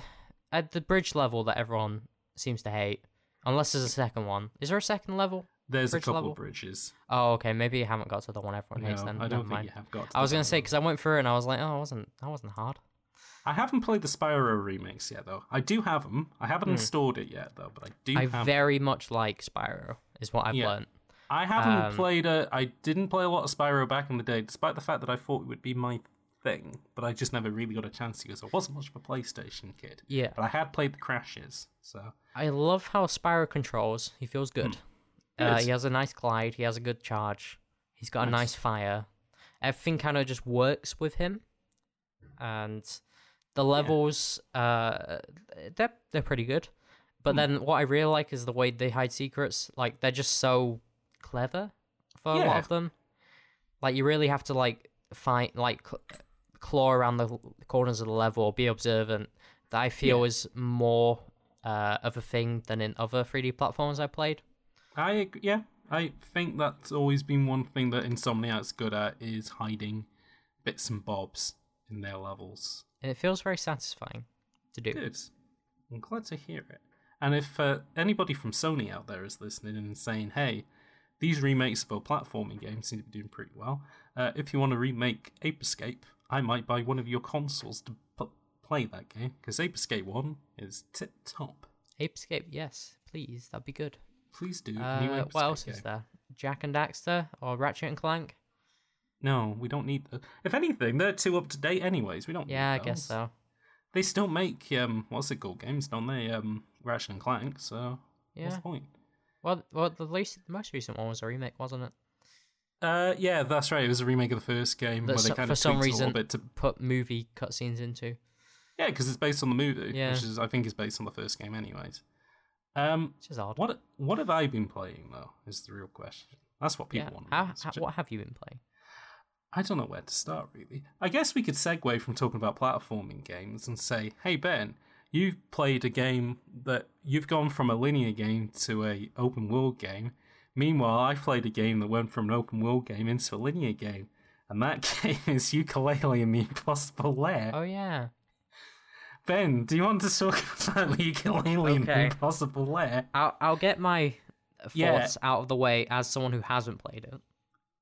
at the bridge level that everyone seems to hate, unless there's a second one. Is there a second level? there's a couple level? of bridges. Oh, okay. Maybe you haven't got to the one everyone No, hates. Then I don't think mind. you have got. to I was gonna second say because I went through it and I was like, oh, it wasn't that wasn't hard. I haven't played the Spyro remakes yet, though. I do have them. I haven't installed it yet, though, but I do. I have. very much like Spyro. Is what I've Yeah. learned. I haven't Um, played a. I didn't play a lot of Spyro back in the day, despite the fact that I thought it would be my thing. But I just never really got a chance to because I wasn't much of a PlayStation kid. Yeah. But I had played the Crashes, so I love how Spyro controls. He feels good. Uh, he has a nice glide. He has a good charge. He's got a Nice. nice fire. Everything kind of just works with him, and the levels, uh, they're they're pretty good. But then what I really like is the way they hide secrets. Like they're just so clever for a lot of them. Like you really have to like find like claw around the corners of the level, or be observant. That I feel Yeah. is more uh, of a thing than in other 3D platforms I played. I ag- yeah, I think that's always been one thing that Insomniac's good at is hiding bits and bobs in their levels. And it feels very satisfying to do. Good. I'm glad to hear it. And if uh, anybody from Sony out there is listening and saying, "Hey, these remakes of our platforming games seem to be doing pretty well," uh, if you want to remake Ape Escape, I might buy one of your consoles to p- play that game because Ape Escape One is tip top. Apescape, yes, please, that'd be good. Please do. Uh, Ape what else Escape is there? Jak and Daxter or Ratchet and Clank? No, we don't need. If anything, they're too up to date, anyways. We don't. Yeah, I guess so. They still make um, what's it called games, don't they? Um, Ratchet and Clank. So yeah. what's the point? Well, well, the least, the most recent one was a remake, wasn't it? Uh, yeah, that's right. It was a remake of the first game That where they so- kind for of some tweaked it a reason little bit to put movie cutscenes into. yeah, because it's based on the movie, Yeah. which is I think is based on the first game, anyways. Um, Which is odd. what what have I been playing though? Is the real question. That's what people yeah. want. to How, know. how, what have you been playing? I don't know where to start really. I guess we could segue from talking about platforming games and say, hey Ben, you've played a game that you've gone from a linear game to a open world game. Meanwhile, I played a game that went from an open world game into a linear game, and that game is Yooka-Laylee and the Impossible Lair. Oh yeah. Ben, do you want to talk about Yooka-Laylee and the Okay. Impossible Lair? I'll I'll get my thoughts Yeah. out of the way as someone who hasn't played it.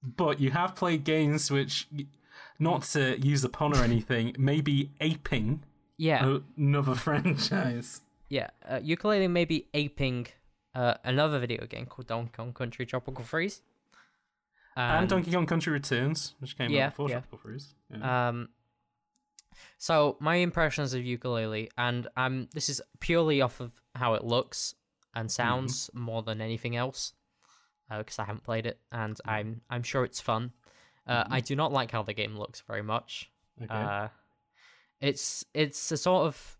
But you have played games which, not to use a pun or anything, may be aping Yeah, another franchise. yeah. Uh, Yooka-Laylee may be aping uh, another video game called Donkey Kong Country Tropical Freeze. and Donkey Kong Country Returns, which came Yeah, out before yeah. Tropical Freeze. Yeah. Um, so my impressions of Yooka-Laylee, and um, this is purely off of how it looks and sounds more than anything else, because I haven't played it, and I'm I'm sure it's fun. Uh, I do not like how the game looks very much. okay. Uh, it's it's a sort of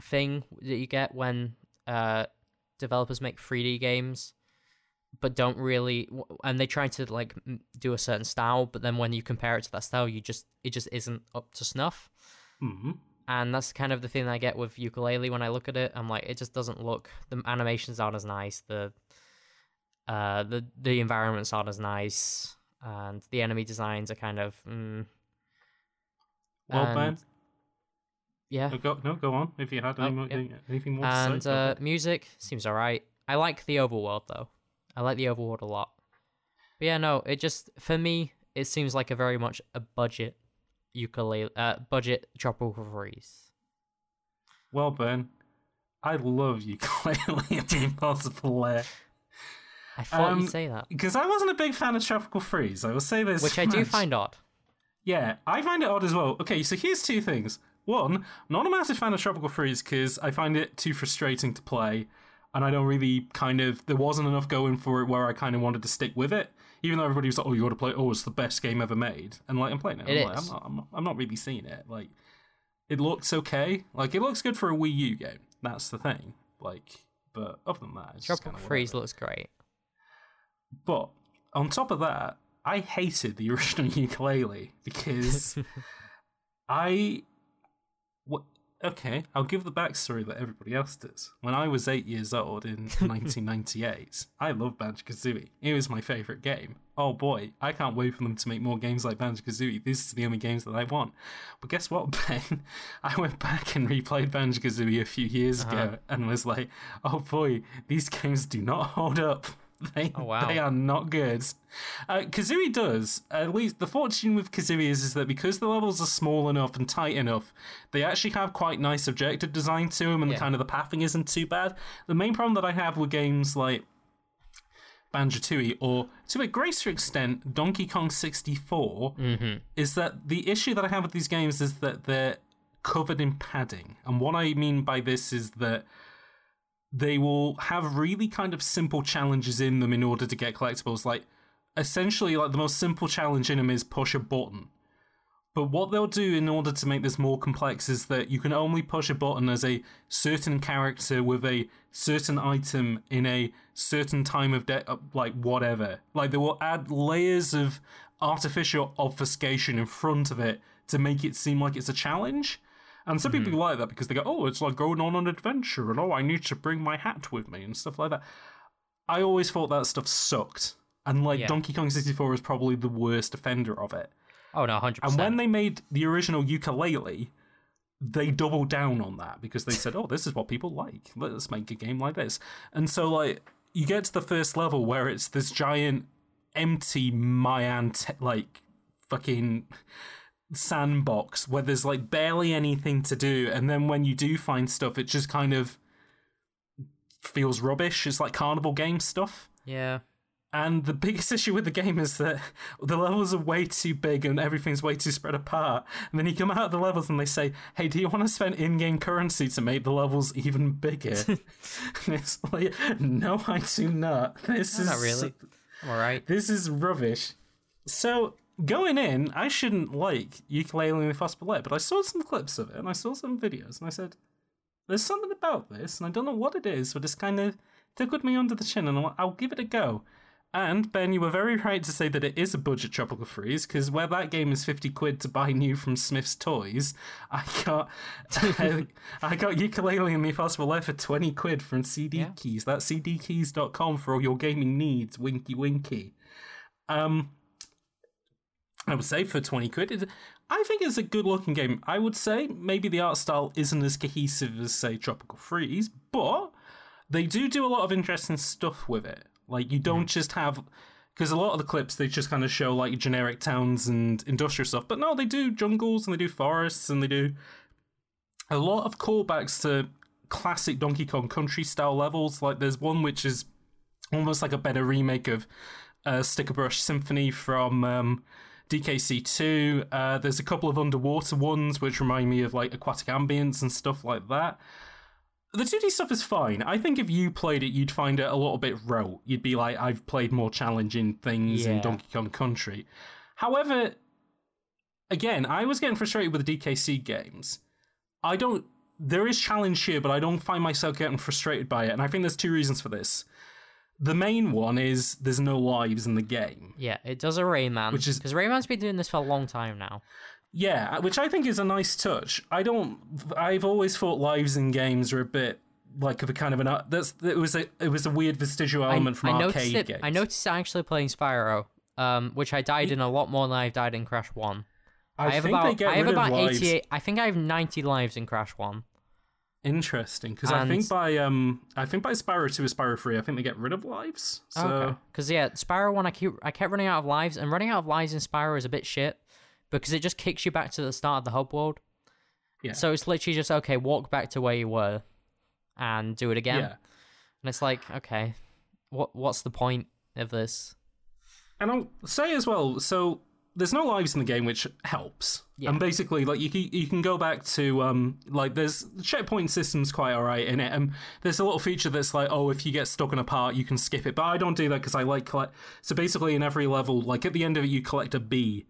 thing that you get when uh, developers make 3D games, but don't really, and they try to like do a certain style, but then when you compare it to that style, you just it just isn't up to snuff. Mhm. And that's kind of the thing I get with Yooka-Laylee when I look at it. I'm like, it just doesn't look. The animations aren't as nice. The uh, the the environments aren't as nice, and the enemy designs are kind of. Mm, Well, Ben, and- yeah, no, go, no, go on. If you had any Oh, yeah. anything more to and say. go uh, music seems alright. I like the overworld though. I like the overworld a lot. But yeah, no, it just for me it seems like a very much a budget Yooka-Laylee, uh, budget tropical freeze. well, Ben, I love Yooka-Laylee and the Impossible Lair. I thought Um, you'd say that, Because I wasn't a big fan of Tropical Freeze. I will say this. which I do find odd. Yeah, I find it odd as well. Okay, so here's two things. One, not a massive fan of Tropical Freeze because I find it too frustrating to play, and I don't really kind of. There wasn't enough going for it where I kind of wanted to stick with it. Even though everybody was like, "Oh, you got to play! Oh, it's the best game ever made," and like I'm playing it, It I'm, like. I'm, not, I'm not. I'm not really seeing it. Like, it looks okay. Like, it looks good for a Wii U game. That's the thing. Like, but other than that, it's Tropical freeze looks great. But on top of that, I hated the original Yooka-Laylee because I. What? Okay, I'll give the backstory that everybody else does. When I was eight years old in 1998, I loved Banjo Kazooie. It was my favorite game. Oh boy, I can't wait for them to make more games like Banjo Kazooie. This is the only games that I want. But guess what, Ben? I went back and replayed Banjo Kazooie a few years uh-huh. ago and was like, oh boy, these games do not hold up. They, Oh, wow. they are not good. Uh, Kazooie does. At least the fortune with Kazooie is, is that because the levels are small enough and tight enough, they actually have quite nice objective design to them, and Yeah. kind of the pathing isn't too bad. The main problem that I have with games like Banjo Tooie, or to a greater extent, Donkey Kong 64, Mm-hmm. is that the issue that I have with these games is that they're covered in padding. And what I mean by this is that they will have really kind of simple challenges in them in order to get collectibles. Like, essentially, like the most simple challenge in them is push a button. But what they'll do in order to make this more complex is that you can only push a button as a certain character with a certain item in a certain time of day, uh, like whatever. Like they will add layers of artificial obfuscation in front of it to make it seem like it's a challenge. And some people mm-hmm. like that because they go, oh, it's like going on an adventure, and oh, I need to bring my hat with me and stuff like that. I always thought that stuff sucked. And like Yeah. Donkey Kong 64 is probably the worst offender of it. Oh no, hundred And when they made the original Yooka-Laylee, they doubled down on that because they said, "Oh, this is what people like. Let's make a game like this." And so, like, you get to the first level where it's this giant, empty Mayan, te- like, fucking sandbox where there's like barely anything to do, and then when you do find stuff, it just kind of feels rubbish. It's like carnival game stuff. Yeah. And the biggest issue with the game is that the levels are way too big and everything's way too spread apart. And then you come out of the levels and they say, "Hey, do you want to spend in-game currency to make the levels even bigger?" and it's like, "No, I do not. This is not really. Alright. This is rubbish." So going in, I shouldn't like Yooka-Laylee with Fospilette, but I saw some clips of it and I saw some videos and I said, "There's something about this, and I don't know what it is, but it's kind of tickled me under the chin, and I'll, I'll give it a go." And Ben, you were very right to say that it is a budget tropical freeze because where that game is fifty quid to buy new from Smyths Toys, I got I, I got Yooka-Laylee and the Impossible Life for twenty quid from CD Yeah. Keys. That's cdkeys.com for all your gaming needs. Winky winky. Um, I would say for twenty quid, it, I think it's a good looking game. I would say maybe the art style isn't as cohesive as say Tropical Freeze, but they do do a lot of interesting stuff with it. Like you don't just have because a lot of the clips they just kind of show like generic towns and industrial stuff, but no, they do jungles and they do forests and they do a lot of callbacks to classic Donkey Kong Country style levels. Like there's one which is almost like a better remake of uh, Stickerbush Symphony from um, DKC2. Uh, there's a couple of underwater ones which remind me of like aquatic ambience and stuff like that. The 2D stuff is fine. I think if you played it, you'd find it a little bit rote. You'd be like, I've played more challenging things in Donkey Kong Country. However, again, I was getting frustrated with the DKC games. I don't. There is challenge here, but I don't find myself getting frustrated by it. And I think there's two reasons for this. The main one is there's no lives in the game. Yeah, it does a Rayman. Which is- because Rayman's been doing this for a long time now. Yeah, which I think is a nice touch. I don't. I've always thought lives in games are a bit like of a kind of an. That's it was a it was a weird vestigial I, element from I arcade it. games. I noticed it actually playing Spyro, um, which I died in a lot more than I've died in Crash One. I, have think about they get I have about of lives. eighty-eight. I think I have ninety lives in Crash One. Interesting, because I think by um I think by Spyro two or Spyro three, I think they get rid of lives. So Because yeah, Spyro one, I keep I kept running out of lives, and running out of lives in Spyro is a bit shit because it just kicks you back to the start of the hub world. Yeah. So it's literally just okay, walk back to where you were, and do it again. yeah. And it's like okay, what what's the point of this? And I'll say as well, so there's no lives in the game, which helps. Yeah. And basically, like you can, you can go back to um like there's the checkpoint system's quite alright in it. And there's a little feature that's like, oh, if you get stuck in a part, you can skip it. But I don't do that because I like collect. So basically, in every level, like at the end of it, you collect a bee.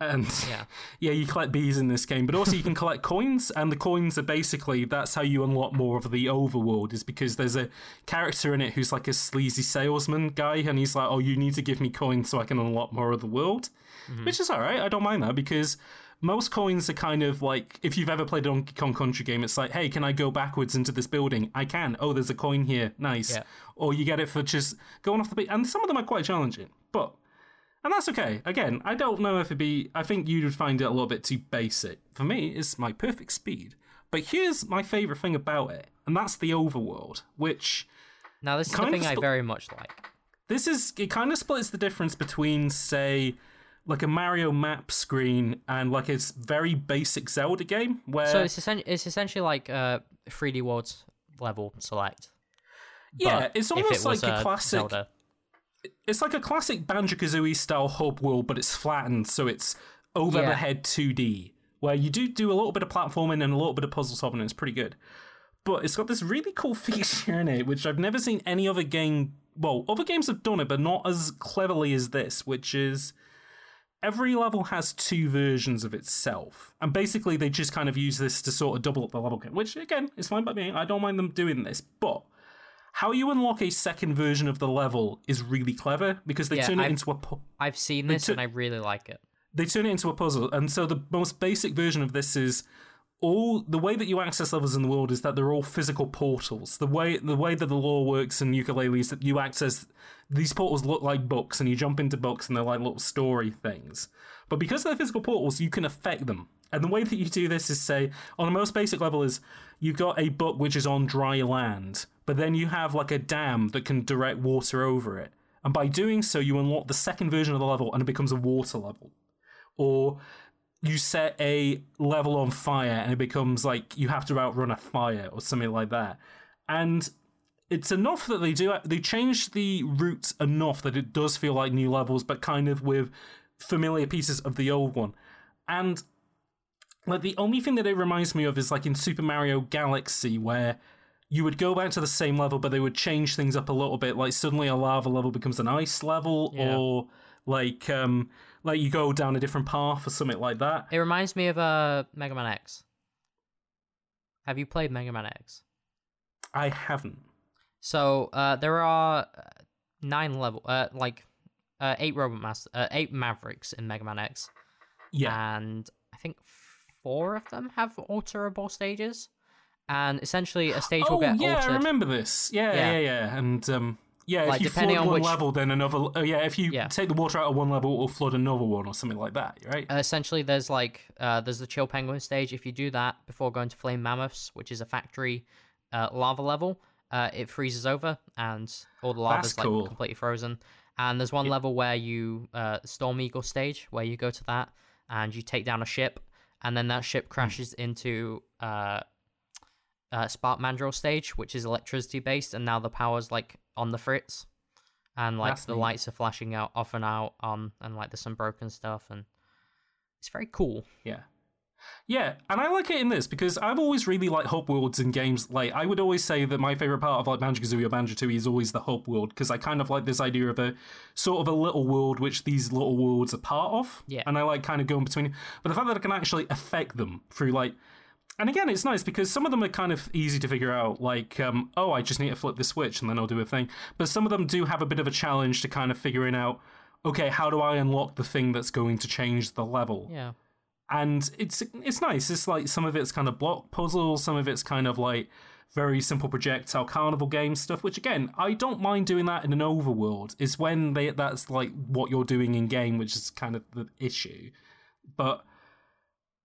And Yeah. yeah, you collect bees in this game, but also you can collect coins, and the coins are basically that's how you unlock more of the overworld. Is because there's a character in it who's like a sleazy salesman guy, and he's like, "Oh, you need to give me coins so I can unlock more of the world," Mm-hmm. which is all right. I don't mind that because most coins are kind of like if you've ever played a Donkey Kong Country game, it's like, "Hey, can I go backwards into this building?" I can. Oh, there's a coin here. Nice. Yeah. Or you get it for just going off the beat, and some of them are quite challenging, but. And that's okay. Again, I don't know if it'd be. I think you would find it a little bit too basic. For me, it's my perfect speed. But here's my favorite thing about it, and that's the overworld, which Now this is Kind the of thing I very much like. this is. It kind of splits the difference between, say, like a Mario map screen and like a very basic Zelda game, where So it's essentially it's essentially like uh 3D worlds level select. yeah, but it's if it almost like a uh, classic. Zelda. It's like a classic Banjo Kazooie style hub world, but it's flattened, so it's over Yeah. the head 2D, where you do do a little bit of platforming and a little bit of puzzle solving, and it's pretty good. But it's got this really cool feature in it, which I've never seen any other game. Well, other games have done it, but not as cleverly as this, which is every level has two versions of itself, and basically they just kind of use this to sort of double up the level count, which again is fine by me. I don't mind them doing this, but how you unlock a second version of the level is really clever because they Yeah, turn it I've- into a pu- I've seen this took- and I really like it. they turn it into a puzzle. And so the most basic version of this is all the way that you access levels in the world is that they're all physical portals. The way the way that the law works in Yooka-Laylee is that you access these portals look like books and you jump into books and they're like little story things. But because they're physical portals, you can affect them. And the way that you do this is say on the most basic level is you've got a book which is on dry land, but then you have like a dam that can direct water over it. And by doing so, you unlock the second version of the level and it becomes a water level or you set a level on fire and it becomes like you have to outrun a fire or something like that. And it's enough that they do they change the routes enough that it does feel like new levels, but kind of with familiar pieces of the old one. And like the only thing that it reminds me of is like in Super Mario Galaxy where you would go back to the same level, but they would change things up a little bit. Like suddenly a lava level becomes an ice level, Yeah. or like um like you go down a different path or something like that. It reminds me of uh, Mega Man X. Have you played Mega Man X? I haven't. So uh, there are uh, nine level, uh, like uh, eight Robot Master, uh, eight Mavericks in Mega Man X, Yeah. and I think four of them have alterable stages. And essentially, a stage will oh get yeah, altered. I remember this. Yeah, yeah, Yeah. yeah. And um yeah, Like, if you depending flood on one which- level, then another. Oh yeah, if you Yeah. take the water out of one level, it will flood another one or something like that, right? Uh, essentially there's like uh, there's the chill penguin stage if you do that before going to flame mammoths which is a factory uh, lava level uh, it freezes over and all the lava's That's like cool. completely frozen and there's one Yeah. level where you uh, storm eagle stage where you go to that and you take down a ship and then that Hmm. ship crashes into uh, spark mandrill stage which is electricity based and now the power's like on the fritz and like That's the neat. lights are flashing out off and out on and like there's some broken stuff and it's very cool Yeah. Yeah, and I like it in this because I've always really liked hub worlds in games. Like, I would always say that my favorite part of like Banjo Kazooie or Banjo Tooie is always the hub world because I kind of like this idea of a sort of a little world which these little worlds are part of. Yeah. and I like kind of going between. But the fact that I can actually affect them through like, and again, it's nice because some of them are kind of easy to figure out. Like, um, oh, I just need to flip the switch and then I'll do a thing. But some of them do have a bit of a challenge to kind of figuring out. Okay, how do I unlock the thing that's going to change the level? yeah and it's it's nice. It's like some of it's kind of block puzzles, some of it's kind of like very simple projectile carnival game stuff. Which again, I don't mind doing that in an overworld. Is when they that's like what you're doing in game, which is kind of the issue. But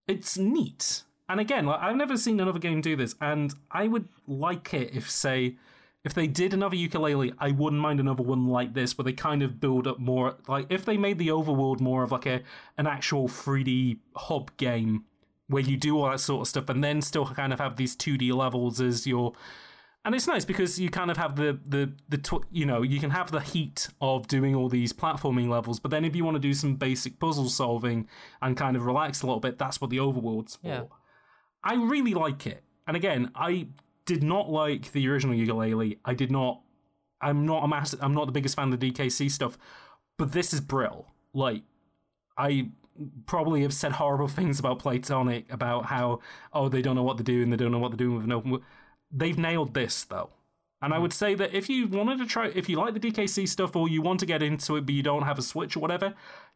it's neat. And again, like I've never seen another game do this, and I would like it if, say, if they did another Yooka-Laylee, I wouldn't mind another one like this, where they kind of build up more. Like if they made the overworld more of like a an actual 3D hub game where you do all that sort of stuff, and then still kind of have these 2D levels as your. And it's nice because you kind of have the the the tw- you know you can have the heat of doing all these platforming levels, but then if you want to do some basic puzzle solving and kind of relax a little bit, that's what the overworld's for. Yeah. I really like it. And again, I did not like the original Yooka-Laylee. I did not. I'm not a massive. I'm not the biggest fan of the DKC stuff, but this is brill. Like, I probably have said horrible things about Playtonic about how oh they don't know what they're doing. They don't know what they're doing with an open. They've nailed this though. And I mm. would say that if you wanted to try, if you like the DKC stuff or you want to get into it but you don't have a Switch or whatever,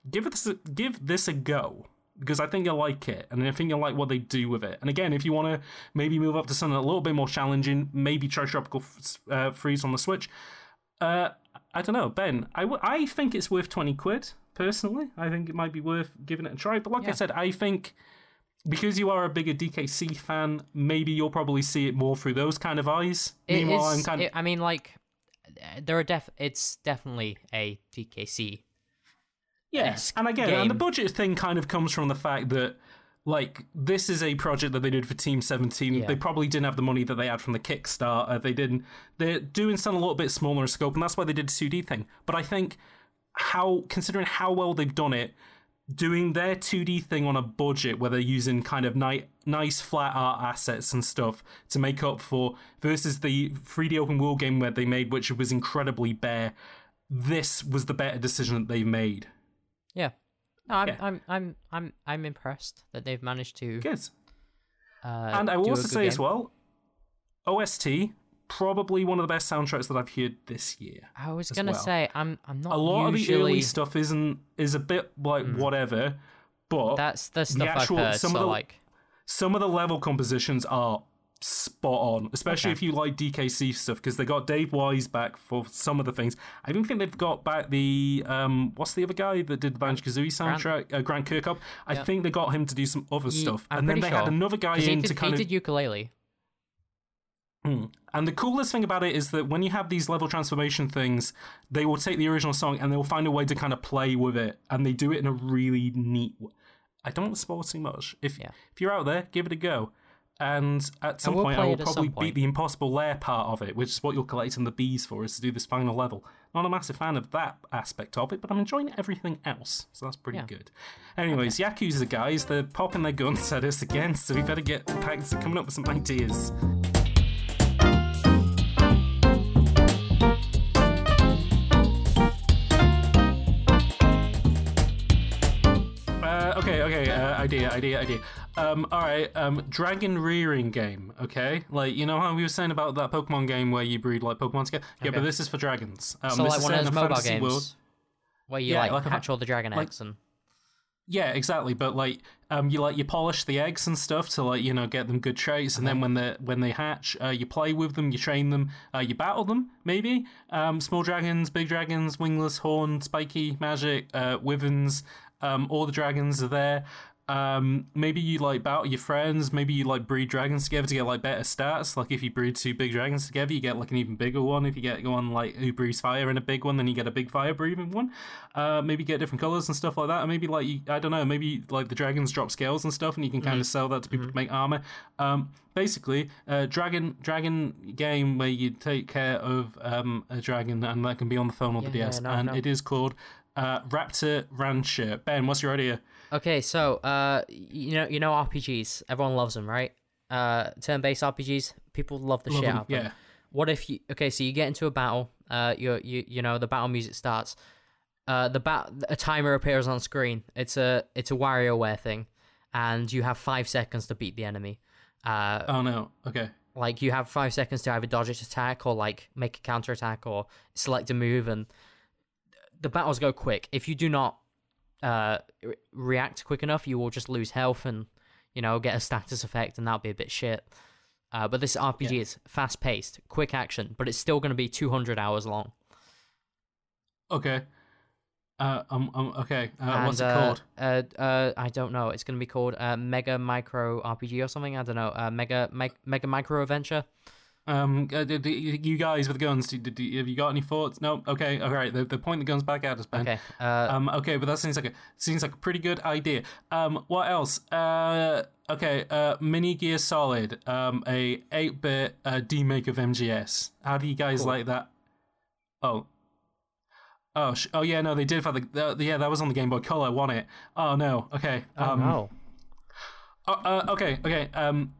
give this, give this a go because I think you'll like it and I think you'll like what they do with it. And again, if you want to maybe move up to something a little bit more challenging, maybe try Tropical F- uh, Freeze on the Switch. Uh, I don't know, Ben. I, w- I think it's worth twenty quid personally. I think it might be worth giving it a try. But like I said, I think because you are a bigger DKC fan, maybe you'll probably see it more through those kind of eyes. It Meanwhile, is- I'm kind of it- I mean, like, there are def. It's definitely a DKC. Yeah, esque and again, and the budget thing kind of comes from the fact that like this is a project that they did for Team Seventeen. Yeah. They probably didn't have the money that they had from the Kickstarter. They didn't. They're doing something a little bit smaller in scope, and that's why they did a two D thing. But I think how considering how well they've done it. Doing their 2D thing on a budget where they're using kind of ni- nice flat art assets and stuff to make up for versus the 3D open world game where they made, which was incredibly bare. This was the better decision that they made. I'm, Yeah. I'm, I'm, I'm, I'm impressed that they've managed to. Good. Uh, and I will also say as well, OST probably one of the best soundtracks that I've heard this year. I was gonna well. say I'm, I'm not A lot usually. of the early stuff isn't is a bit like whatever, but That's the stuff actual- I've heard. some So of the- like, some of the level compositions are spot on, especially Okay. if you like DKC stuff because they got Dave Wise back for some of the things. I don't think they've got back the um what's the other guy that did the Banjo Kazooie soundtrack, uh, Grant Kirkhope. I think they got him to do some other Ye- stuff, I'm and then they had another guy in did, to kind he of did Yooka-Laylee. Hmm. And the coolest thing about it is that when you have these level transformation things, they will take the original song and they will find a way to kind of play with it, and they do it in a really neat. way. I don't want to spoil too much. If Yeah. if you're out there, give it a go. And at some point, I will it at some probably beat the impossible lair part of it, which is what you're collecting the bees for, is to do this final level. Not a massive fan of that aspect of it, but I'm enjoying everything else, so that's pretty Yeah. good. Anyways, Yakuza guys, they're popping their guns at us again, so we better get back to coming up with some ideas. Idea, idea. Um, all right, um, dragon rearing game. Okay, like you know how we were saying about that Pokemon game where you breed like Pokemon together. Yeah, but this is for dragons. Um, so like one of those mobile games world. where you Yeah, like, like a all the dragon like- eggs and. Yeah, exactly. But like, um, you like you polish the eggs and stuff to like you know get them good traits, and then when they when they hatch, uh, you play with them, you train them, uh, you battle them. Maybe um, small dragons, big dragons, wingless, horned, spiky, magic, uh, wyverns. Um, all the dragons are there. Um, maybe you like battle your friends. Maybe you like breed dragons together to get like better stats. Like if you breed two big dragons together, you get like an even bigger one. If you get one like who breathes fire and a big one, then you get a big fire breathing one. Uh, maybe get different colors and stuff like that. Or maybe like you, I don't know. Maybe like the dragons drop scales and stuff, and you can kind of sell that to people to make armor. Um, basically, uh, dragon dragon game where you take care of um, a dragon, and that can be on the phone or the Yeah, DS, no, and no. it is called uh, Raptor Rancher. Ben, what's your idea? Okay, so uh, you know, you know RPGs. Everyone loves them, right? Uh, turn-based RPGs. People love the Love shit them, out of them. yeah. What if you? Okay, so you get into a battle. Uh, you you you know the battle music starts. Uh, the bat a timer appears on screen. It's a it's a WarioWare thing, and you have five seconds to beat the enemy. Uh, Oh no. Okay. like you have five seconds to either dodge its attack or like make a counter attack or select a move and the battles go quick if you do not uh re- react quick enough you will just lose health and you know get a status effect and that'll be a bit shit uh, but this rpg Yeah. is fast paced quick action but it's still going to be 200 hours long Okay. Uh, um, um, okay. Uh, what's it And, called? uh, uh, uh, I don't know. It's going to be called uh, Mega Micro RPG or something. I don't know. Uh, Mega Mi- Mega Micro Adventure. Um, uh, you guys with guns, have you got any thoughts? No. Okay. All right. They they point the guns back at us, Ben. Okay. Uh, Um. Okay, but that seems like a seems like a pretty good idea. Um. What else? Uh. Okay. Uh. Mini Gear Solid. Um. A eight bit uh, demake of MGS. How do you guys Cool. like that? Oh. Oh. Sh- oh yeah. No, they did. For the yeah, that was on the Game Boy Color. Won it. Oh no. Okay. oh um, no. Uh, uh, okay, okay. Um,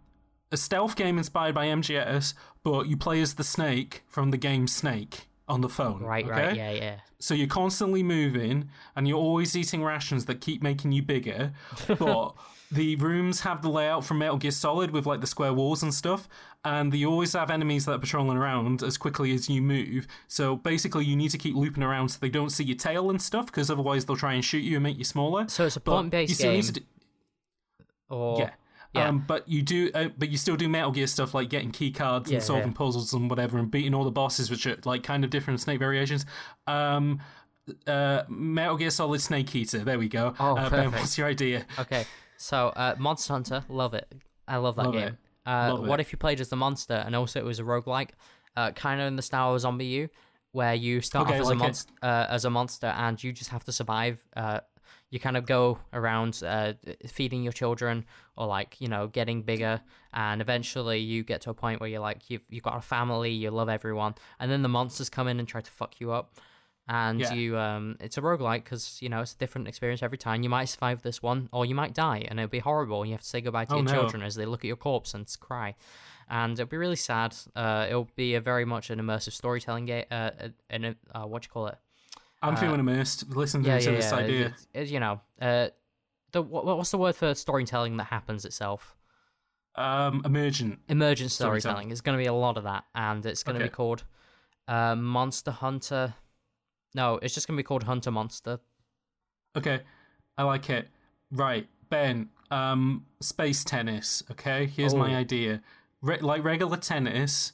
a stealth game inspired by MGS, but you play as the Snake from the game Snake on the phone. Right. okay? Right. Yeah. Yeah. So you're constantly moving, and you're always eating rations that keep making you bigger. But the rooms have the layout from Metal Gear Solid with like the square walls and stuff, and you always have enemies that are patrolling around as quickly as you move. So basically, you need to keep looping around so they don't see your tail and stuff, because otherwise they'll try and shoot you and make you smaller. So it's a you need game. do- Or yeah. Yeah. Um, but you do, uh, but you still do Metal Gear stuff like getting key cards Yeah, and solving yeah. puzzles and whatever, and beating all the bosses, which are like kind of different Snake variations. Um, uh, Metal Gear Solid Snake Eater. There we go. Oh, uh, Ben, what's your idea? Okay, so uh, Monster Hunter, love it. I love that Love game. Uh, what it. if you played as the monster and also it was a roguelike, uh, kind of in the style of ZombiU, where you start Okay, off as like a monster, uh, as a monster, and you just have to survive. Uh, you kind of go around uh, feeding your children or like you know getting bigger, and eventually you get to a point where you're like you've you've got a family, you love everyone, and then the monsters come in and try to fuck you up. And Yeah. you um it's a roguelike because you know it's a different experience every time. You might survive this one or you might die and it'll be horrible. And you have to say goodbye to Oh, your no. children as they look at your corpse and cry. And it'll be really sad. Uh it'll be a very much an immersive storytelling game uh an uh, what do you call it I'm Uh, feeling immersed. Listening yeah, to yeah, this yeah. idea. It's, it's, you know, uh, the what, what's the word for storytelling that happens itself? Um, emergent. Emergent Storytelling. storytelling. It's going to be a lot of that, and it's going to Okay. be called uh, Monster Hunter. No, it's just going to be called Hunter Monster. Okay, I like it. Right, Ben. Um, space tennis. Okay, here's my Oh. idea. Re- like regular tennis,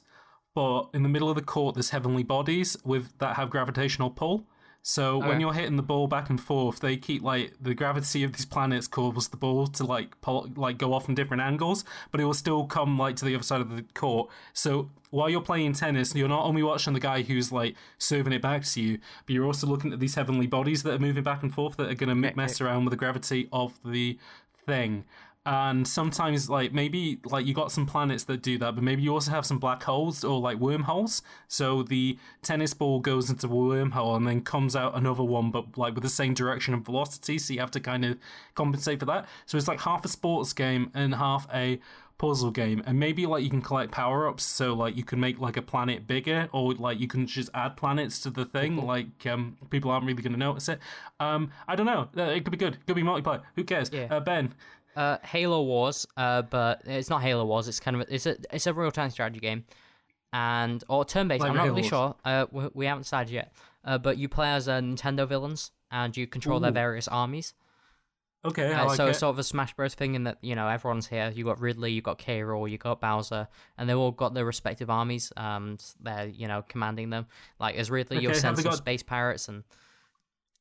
but in the middle of the court, there's heavenly bodies with that have gravitational pull. So oh, when you're hitting the ball back and forth, they keep like the gravity of these planets causes the ball to like pull, like go off in different angles, but it will still come like to the other side of the court. So while you're playing tennis, you're not only watching the guy who's like serving it back to you, but you're also looking at these heavenly bodies that are moving back and forth that are going to mess around with the gravity of the thing. And sometimes, like maybe, like you got some planets that do that, but maybe you also have some black holes or like wormholes. So the tennis ball goes into a wormhole and then comes out another one, but like with the same direction and velocity. So you have to kind of compensate for that. So it's like half a sports game and half a puzzle game and maybe like you can collect power-ups so like you can make like a planet bigger or like you can just add planets to the thing like um people aren't really going to notice it um i don't know Uh, it could be good it could be multiplayer who cares Yeah. uh, ben Uh, Halo Wars, uh, but it's not Halo Wars. It's kind of a, it's a it's a real time strategy game, and or turn based. Like I'm not really Wars. sure. Uh, we, we haven't decided yet. Uh, but you play as uh, Nintendo villains, and you control their various armies. okay Uh, like so it. it's sort of a Smash Bros. thing in that you know everyone's here. You got Ridley, you got K. Rool, you got Bowser, and they all got their respective armies. Um, they're you know commanding them. Like as Ridley, you'll Okay, have send some got- space pirates and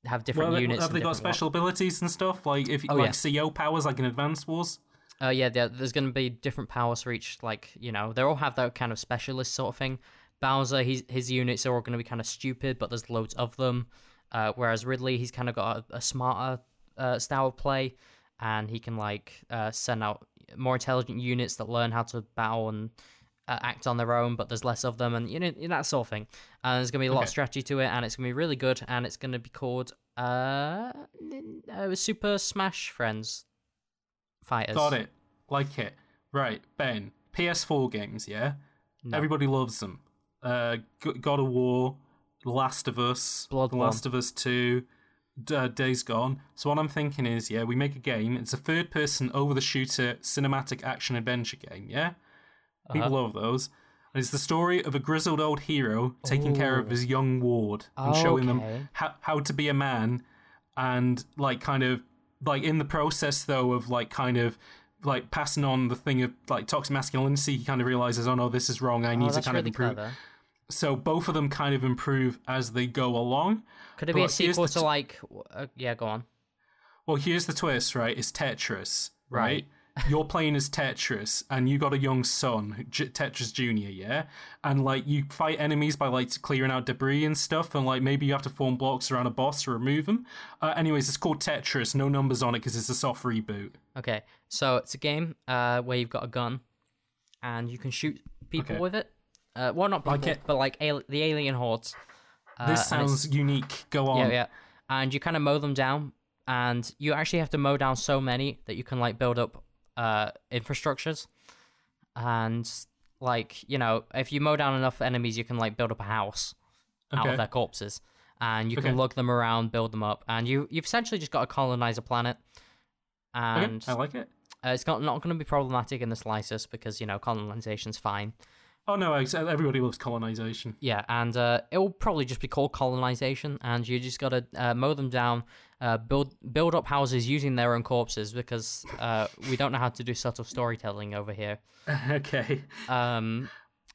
have different well, units. have they got special abilities and stuff like if Oh, like yeah. co powers like in advanced wars Uh, yeah, there, there's going to be different powers for each. Like, you know, they all have that kind of specialist sort of thing. Bowser, his his units are all going to be kind of stupid, but there's loads of them. Uh, whereas Ridley, he's kind of got a, a smarter uh, style of play, and he can like uh, send out more intelligent units that learn how to battle and uh, act on their own. But there's less of them, and you know that sort of thing. And there's going to be a lot of strategy to it, and it's going to be really good. And it's going to be called uh, uh, Super Smash Friends Fighters. got it like it right ben ps4 games yeah No. everybody loves them uh god of war last of us Bloodborne. Last of us 2 D- uh, days gone so what i'm thinking is yeah we make a game it's a third person over the shooter cinematic action adventure game yeah people Uh-huh. love those and it's the story of a grizzled old hero taking care of his young ward and showing them how, how to be a man and like kind of like in the process though of like kind of like passing on the thing of like toxic masculinity he kind of realizes oh no this is wrong i Oh, need to kind of improve clever. so both of them kind of improve as they go along Could it be a sequel the to like? Uh, yeah, go on. well here's the twist right it's tetris right, Right. You're playing as tetris and you got a young son J- tetris junior yeah and like you fight enemies by like clearing out debris and stuff and like maybe you have to form blocks around a boss to remove them uh, anyways it's called tetris no numbers on it because it's a soft reboot Okay, so it's a game uh, where you've got a gun, and you can shoot people Okay. with it. Uh, well, not people, Like it- but like al- the alien hordes. Uh, this sounds unique go on Yeah, yeah. And you kind of mow them down, and you actually have to mow down so many that you can like build up uh infrastructures, and like you know if you mow down enough enemies, you can like build up a house out Okay. of their corpses, and you Okay. can lug them around, build them up, and you you've essentially just got to colonize a planet. Okay, And I like it. uh, it's not not going to be problematic in the slightest because you know colonization's fine. Oh no, everybody loves colonization. Yeah, and uh, it will probably just be called colonization, and you just got to uh, mow them down, uh, build build up houses using their own corpses because uh, we don't know how to do subtle storytelling over here. okay. Um,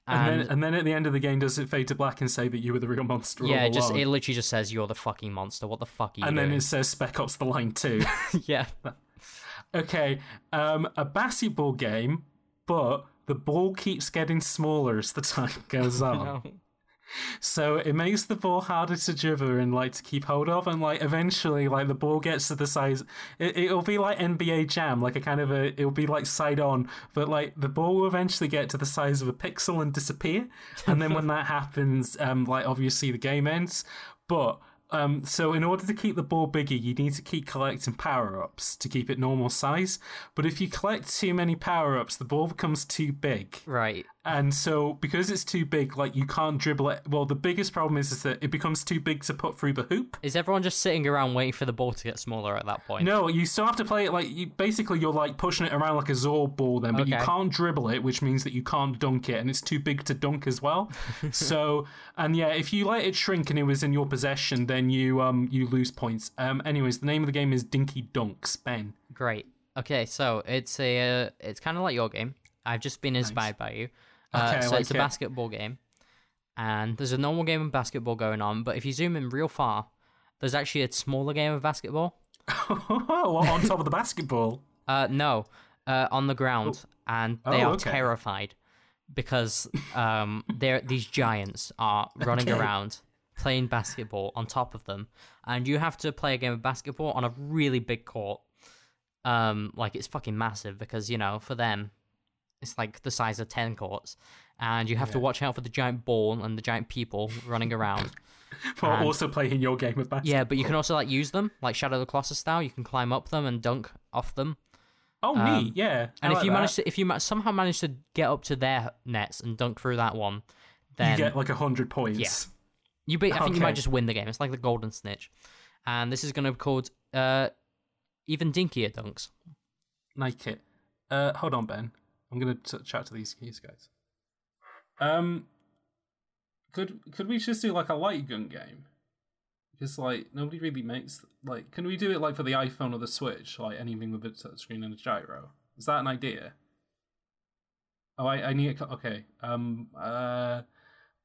And, and, then, and then at the end of the game, does it fade to black and say that you were the real monster? yeah, it just it literally just says you're the fucking monster. What the fuck are you and then it says Spec Ops: The Line too. yeah, okay, um, a basketball game, but the ball keeps getting smaller as the time goes on. no. So it makes the ball harder to dribble and like to keep hold of, and like eventually, like the ball gets to the size. It, it'll be like NBA Jam, like a kind of a. It'll be like side on, but like the ball will eventually get to the size of a pixel and disappear. And then when that happens, um, like obviously the game ends. But um, so in order to keep the ball bigger, you need to keep collecting power ups to keep it normal size. But if you collect too many power ups, the ball becomes too big right. And so because it's too big, like you can't dribble it. Well, the biggest problem is is that it becomes too big to put through the hoop. Is everyone just sitting around waiting for the ball to get smaller at that point? No, you still have to play it like you. Basically, you're like pushing it around like a Zorb ball, then, but you can't dribble it, which means that you can't dunk it, and it's too big to dunk as well. so, and yeah, if you let it shrink and it was in your possession, then you um you lose points. Um, anyways, the name of the game is Dinky Dunks. Ben. Great. Okay, so it's a uh, it's kind of like your game. I've just been inspired by you. Uh, Okay, so like it's a it. basketball game, and there's a normal game of basketball going on. But if you zoom in real far, there's actually a smaller game of basketball. what, on top of the basketball. Uh, no, uh, on the ground, and they Oh, are okay. terrified because um, they're these giants are running Okay. around playing basketball on top of them, and you have to play a game of basketball on a really big court. Um, like it's fucking massive because you know for them, it's like the size of ten courts, and you have to watch out for the giant ball and the giant people running around. For And- also playing your game of basketball. Yeah, but you can also like use them like Shadow of the Colossus style. You can climb up them and dunk off them. Oh, Um, neat. Yeah. I And if you that. manage to, if you ma- somehow manage to get up to their nets and dunk through that one, then you get like a hundred points. Yeah. you be, I think you might just win the game. It's like the golden snitch, and this is going to be called uh, even dinkier dunks. Like it. Uh, hold on, Ben. I'm gonna t- chat to these these guys. Um, could could we just do like a light gun game? Because like nobody really makes like. Can we do it like for the iPhone or the Switch? Like anything with a touchscreen and a gyro. Is that an idea? Oh, I I need a okay. Um, uh,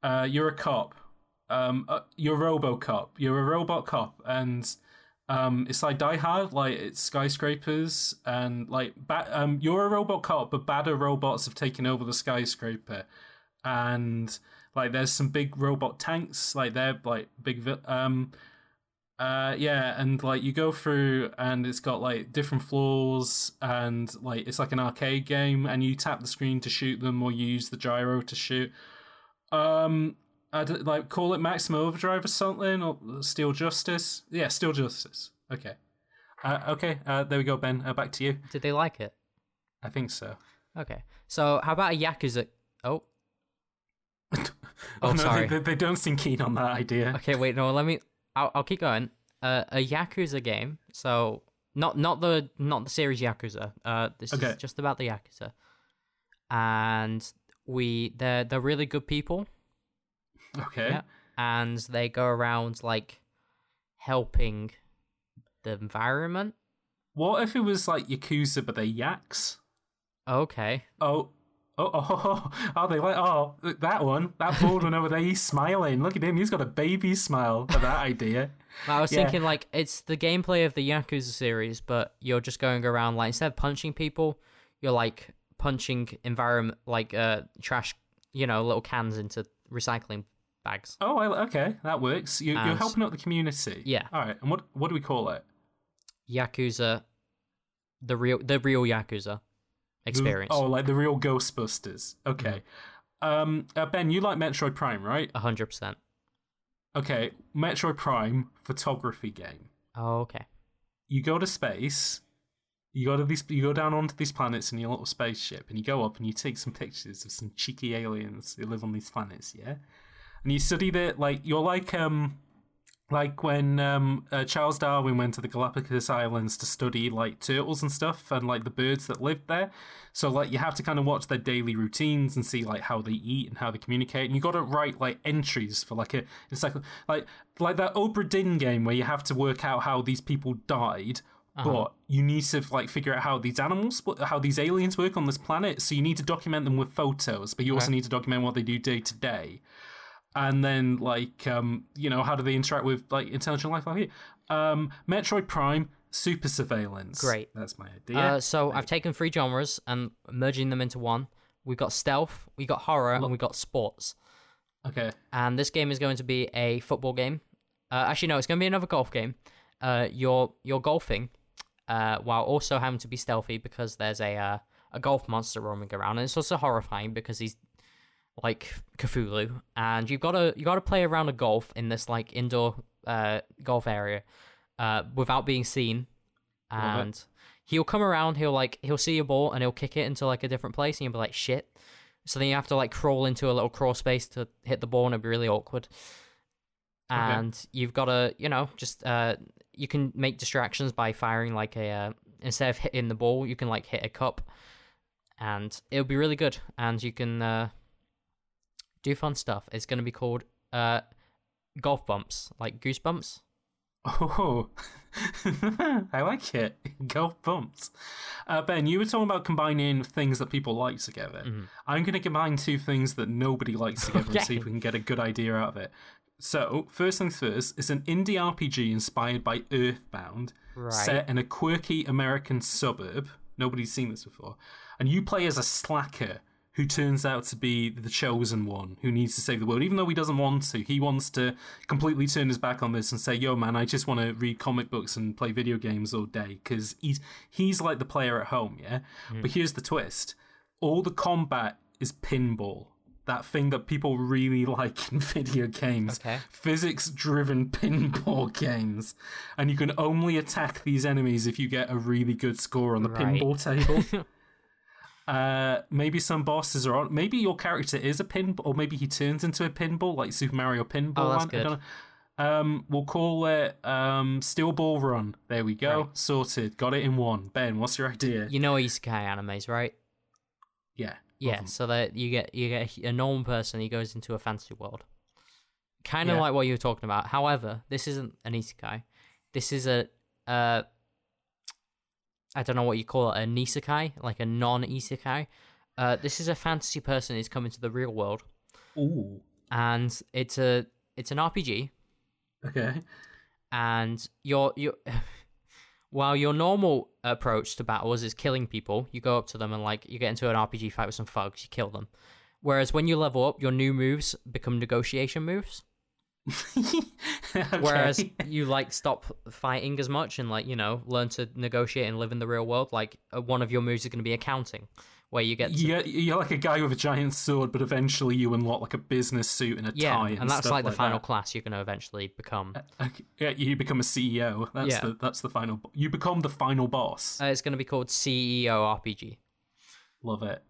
uh, you're a cop. Um, uh, you're RoboCop. You're a robot cop, and um, it's like Die Hard, like it's skyscrapers and like ba- um, you're a robot cop, but badder robots have taken over the skyscraper, and like there's some big robot tanks, like they're like big um. Uh yeah, and like you go through and it's got like different floors and like it's like an arcade game and you tap the screen to shoot them or you use the gyro to shoot. Um I like call it Maximum Overdrive or something or Steel Justice. Yeah, Steel Justice. Okay. Uh, okay, uh, there we go, Ben. Uh, back to you. Did they like it? I think so. Okay, so how about a yakuza? Oh, Oh, Oh, no, sorry. They, they don't seem keen on that idea. okay, wait, no, let me. I'll, I'll keep going. Uh, a yakuza game. So not not the not the series Yakuza. Uh, this Okay. is just about the yakuza, and we they're they're really good people. Okay. Yeah. and they go around like helping the environment. What if it was like Yakuza, but they're yaks? Okay. Oh. Oh, oh, oh, oh, they like, oh, that one, that bald one over there, he's smiling. Look at him, he's got a baby smile for that idea. I was Yeah. thinking like it's the gameplay of the Yakuza series, but you're just going around like instead of punching people, you're like punching environment like uh trash, you know, little cans into recycling bags. Oh, I, okay, that works. You, you're helping out the community. Yeah. All right, and what what do we call it? Yakuza, the real the real Yakuza experience. Oh, like the real Ghostbusters. Okay. Um, uh, Ben, you like Metroid Prime, right? a hundred percent. Okay, Metroid Prime photography game. Oh, okay. You go to space. You go to these. You go down onto these planets in your little spaceship, and you go up and you take some pictures of some cheeky aliens who live on these planets. Yeah, and you study the like. You're like um, like when um uh, Charles Darwin went to the Galapagos Islands to study like turtles and stuff and like the birds that lived there. So like you have to kind of watch their daily routines and see like how they eat and how they communicate. And you got to write like entries for like a it's like like like that Obra Dinn game where you have to work out how these people died. But you need to like figure out how these animals, how these aliens work on this planet. So you need to document them with photos, but you also need to document what they do day to day and then like um you know how do they interact with like intelligent life like here um metroid prime super surveillance Great. that's my idea Uh, so I've taken three genres and merging them into one. We got stealth, we got horror, and we got sports. okay And this game is going to be a football game. Uh, actually, no, it's going to be another golf game. Uh, you're you're golfing, uh, while also having to be stealthy because there's a uh, a golf monster roaming around, and it's also horrifying because he's like Cthulhu, and you've got to you got to play around a golf in this like indoor uh, golf area, uh, without being seen, and he'll come around, he'll like he'll see your ball and he'll kick it into like a different place, and you'll be like shit, So then you have to like crawl into a little crawl space to hit the ball, and it'd be really awkward. And you've got to, you know, just uh, you can make distractions by firing like a uh, instead of hitting the ball, you can like hit a cup, and it'll be really good. And you can uh, do fun stuff. It's going to be called uh, golf bumps, like goosebumps. Oh, I like it. Golf bumps. Uh, ben, you were talking about combining things that people like together. I'm going to combine two things that nobody likes together and see if we can get a good idea out of it. So, first things first, it's an indie RPG inspired by Earthbound, Right. set in a quirky American suburb. Nobody's seen this before. And you play as a slacker who turns out to be the chosen one who needs to save the world. Even though he doesn't want to, he wants to completely turn his back on this and say, "Yo, man, I just want to read comic books and play video games all day." Because he's he's like the player at home, yeah. Hmm. But here's the twist: all the combat is pinball. That thing that people really like in video games. Okay. Physics driven pinball games. And you can only attack these enemies if you get a really good score on the Right. pinball table. Uh, maybe some bosses are on. Maybe your character is a pinball, or maybe he turns into a pinball, like Super Mario Pinball. Oh, that's good. Um, we'll call it um, Steel Ball Run. There we go. Right. Sorted. Got it in one. Ben, what's your idea? You know isekai animes, right? Yeah. Yeah, so that you get you get a normal person, he goes into a fantasy world, kind of Yeah. like what you were talking about. However, this isn't an isekai. This is a uh, I don't know what you call it, a nisekai, like a non-isekai. Uh, this is a fantasy person who's come into the real world, Ooh. and it's a it's an RPG, Okay. and your your while your normal approach to battles is killing people, you go up to them and like you get into an RPG fight with some thugs, you kill them. Whereas when you level up, your new moves become negotiation moves. okay. Whereas you like stop fighting as much and like you know learn to negotiate and live in the real world. Like uh, one of your moves is going to be accounting, where you get to, Yeah, you're like a guy with a giant sword, but eventually you unlock like a business suit and a yeah, tie, and, and that's stuff like the final that. class you're going to eventually become. Okay, Yeah, you become a CEO. That's Yeah. the that's the final. You become the final boss. Uh, it's going to be called CEO RPG. Love it.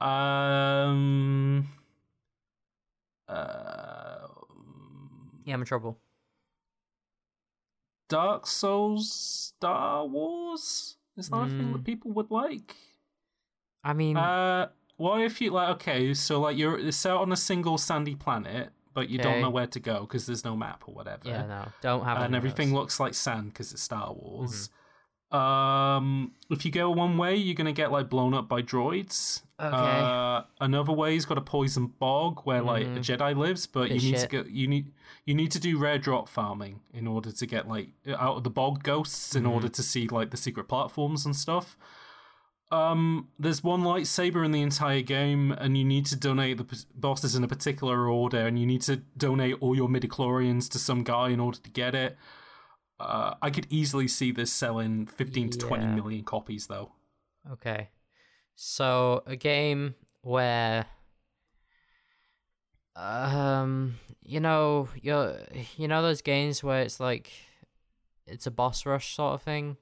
Um. Uh, Yeah, I'm in trouble. Dark Souls, Star Wars. Is that a thing Mm. that people would like? I mean, Uh, what if you like? Okay, so like you're it's out on a single sandy planet, but you don't know where to go because there's no map or whatever. yeah, no, don't have. and everything those. looks like sand because it's Star Wars. Mm-hmm. Um, if you go one way, you're gonna get like blown up by droids. Okay. Uh, another way's got a poison bog where like a Jedi lives, but Bit you need shit. to go. You need you need to do rare drop farming in order to get like out of the bog ghosts in order to see like the secret platforms and stuff. Um, there's one lightsaber in the entire game, and you need to donate the p- bosses in a particular order, and you need to donate all your midichlorians to some guy in order to get it. Uh, I could easily see this selling 15 to 20 Yeah. million copies, though. Okay. So a game where um you know you you know those games where it's like it's a boss rush sort of thing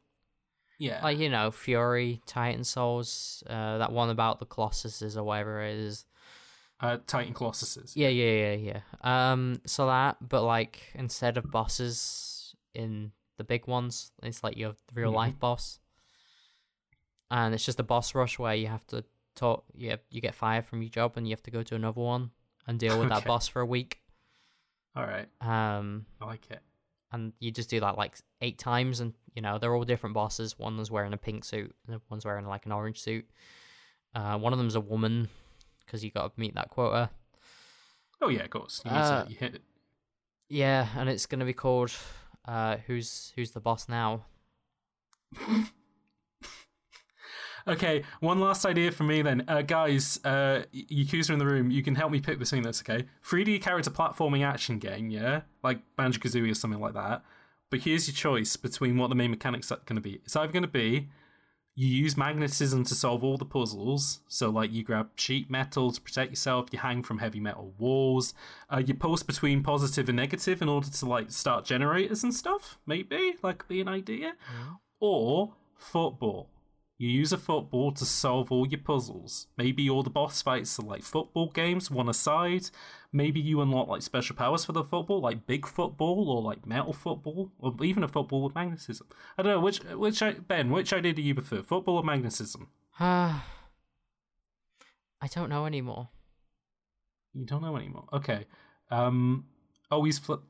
Yeah. like you know Fury Titan Souls uh that one about the Colossuses or whatever it is uh, Titan Colossuses. yeah yeah yeah yeah um so that but like instead of bosses in the big ones it's like your real life boss and it's just a boss rush where you have to talk you, you get fired from your job and you have to go to another one and deal with that boss for a week All right. um I like it. and you just do that like eight times and you know they're all different bosses one is wearing a pink suit and one's wearing like an orange suit uh one of them's a woman because you got to meet that quota Oh, yeah, of course. You, need Uh, to, you hit it. Yeah, and it's gonna be called uh who's who's the boss now? Okay, one last idea for me then. Uh, guys, uh, Yakuza in the room, you can help me pick between this, okay? 3D character platforming action game, yeah? Like Banjo Kazooie or something like that. But here's your choice between what the main mechanics are going to be. It's either going to be you use magnetism to solve all the puzzles. So, like, you grab sheet metal to protect yourself, you hang from heavy metal walls, uh, you post between positive and negative in order to, like, start generators and stuff, maybe? Like, be an idea. Or football. You use a football to solve all your puzzles. Maybe all the boss fights are like football games, one aside. Maybe you unlock like special powers for the football, like big football or like metal football, or even a football with magnetism. I don't know which which I, Ben, which idea do you prefer, football or magnetism? Ah, I don't know anymore. You don't know anymore. Okay. Um. Always flip.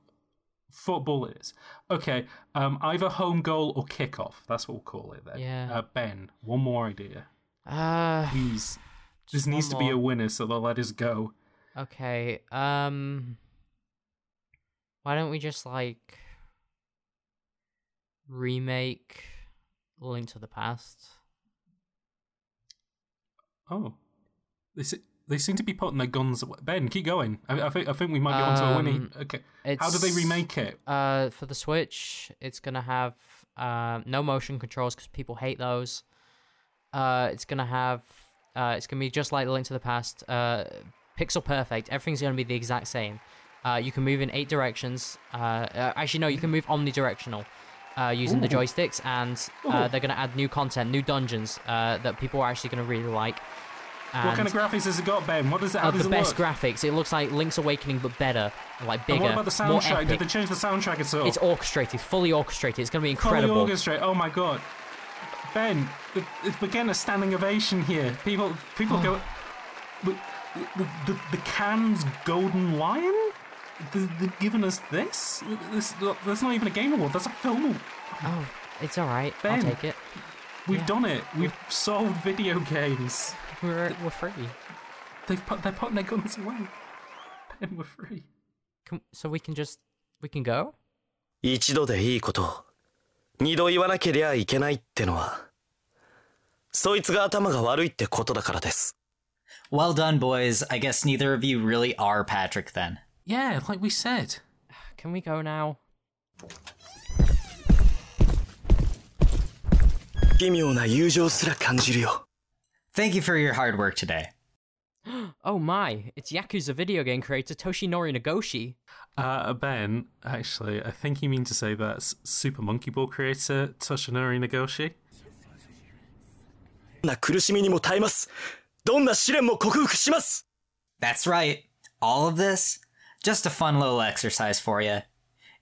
Football it is. Okay. Um. Either home goal or kickoff. That's what we'll call it then. Yeah. Uh, ben, one more idea, Uh, please. This Just needs to be a winner, so they'll let us go. okay. Um, why don't we just like remake Link to the Past? Oh, they se- they seem to be putting their guns away. Ben, keep going. I, I think I think we might be onto a winning. Um, Okay. How do they remake it? Uh, for the Switch, it's gonna have um no motion controls because people hate those. Uh, it's gonna have uh, it's gonna be just like the Link to the Past. Uh, pixel perfect. Everything's gonna be the exact same. Uh, you can move in eight directions. Uh, uh, actually, no, you can move omnidirectional. Uh, using the joysticks, and uh, they're gonna add new content, new dungeons uh, that people are actually gonna really like. And, what kind of graphics has it got, Ben? What does it? How uh, does the it best look? graphics. It looks like Link's Awakening, but better, like bigger, and what about the soundtrack? Did they change the soundtrack at all? It's orchestrated, fully orchestrated. It's going to be incredible. Fully orchestrated. Oh my god, Ben, it- it's beginning a standing ovation here. People, people go. The, the, the, the Cannes Golden Lion. They- They've given us this. This that's not even a game award. That's a film. award. Oh, it's all right. I'll take it. We've Yeah. done it. We've solved video games. We're we're free. They've put they're putting their guns away. Ben, we're free. Can, so we can just we can go. 一度でいいことを二度言わなけりゃいけないってのはそいつが頭が悪いってことだからです Well done, boys. I guess neither of you really are Patrick then. Yeah, like we said. Can we go now? 奇妙な友情すら感じるよ Thank you for your hard work today. Oh my! It's Yakuza video game creator Toshinori Nagoshi. Uh, Ben, actually, I think you mean to say that's Super Monkey Ball creator Toshinori Nagoshi. どんな苦しみにも耐えますどんな試練も克服します That's right. All of this? Just a fun little exercise for you.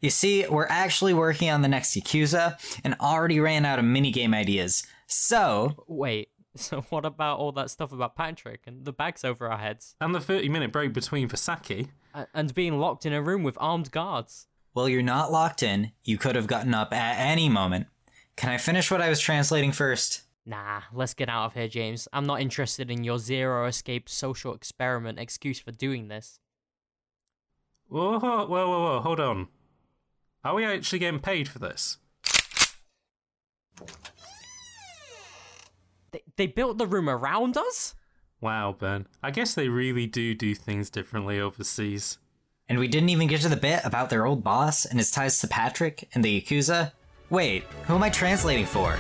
You see, we're actually working on the next Yakuza and already ran out of minigame ideas. So, Wait. So what about all that stuff about Patrick and the bags over our heads And the 30 minute break between for Sake. A- and being locked in a room with armed guards? well, you're not locked in. You could have gotten up at any moment. Can I finish what I was translating first? Nah, let's get out of here, James. I'm not interested in your zero escape social experiment excuse for doing this. Whoa, whoa, whoa, whoa, whoa, hold on. Are we actually getting paid for this? They, they built the room around us? Wow, Ben. I guess they really do do things differently overseas. And we didn't even get to the bit about their old boss and his ties to Patrick and the Yakuza? Wait, who am I translating for?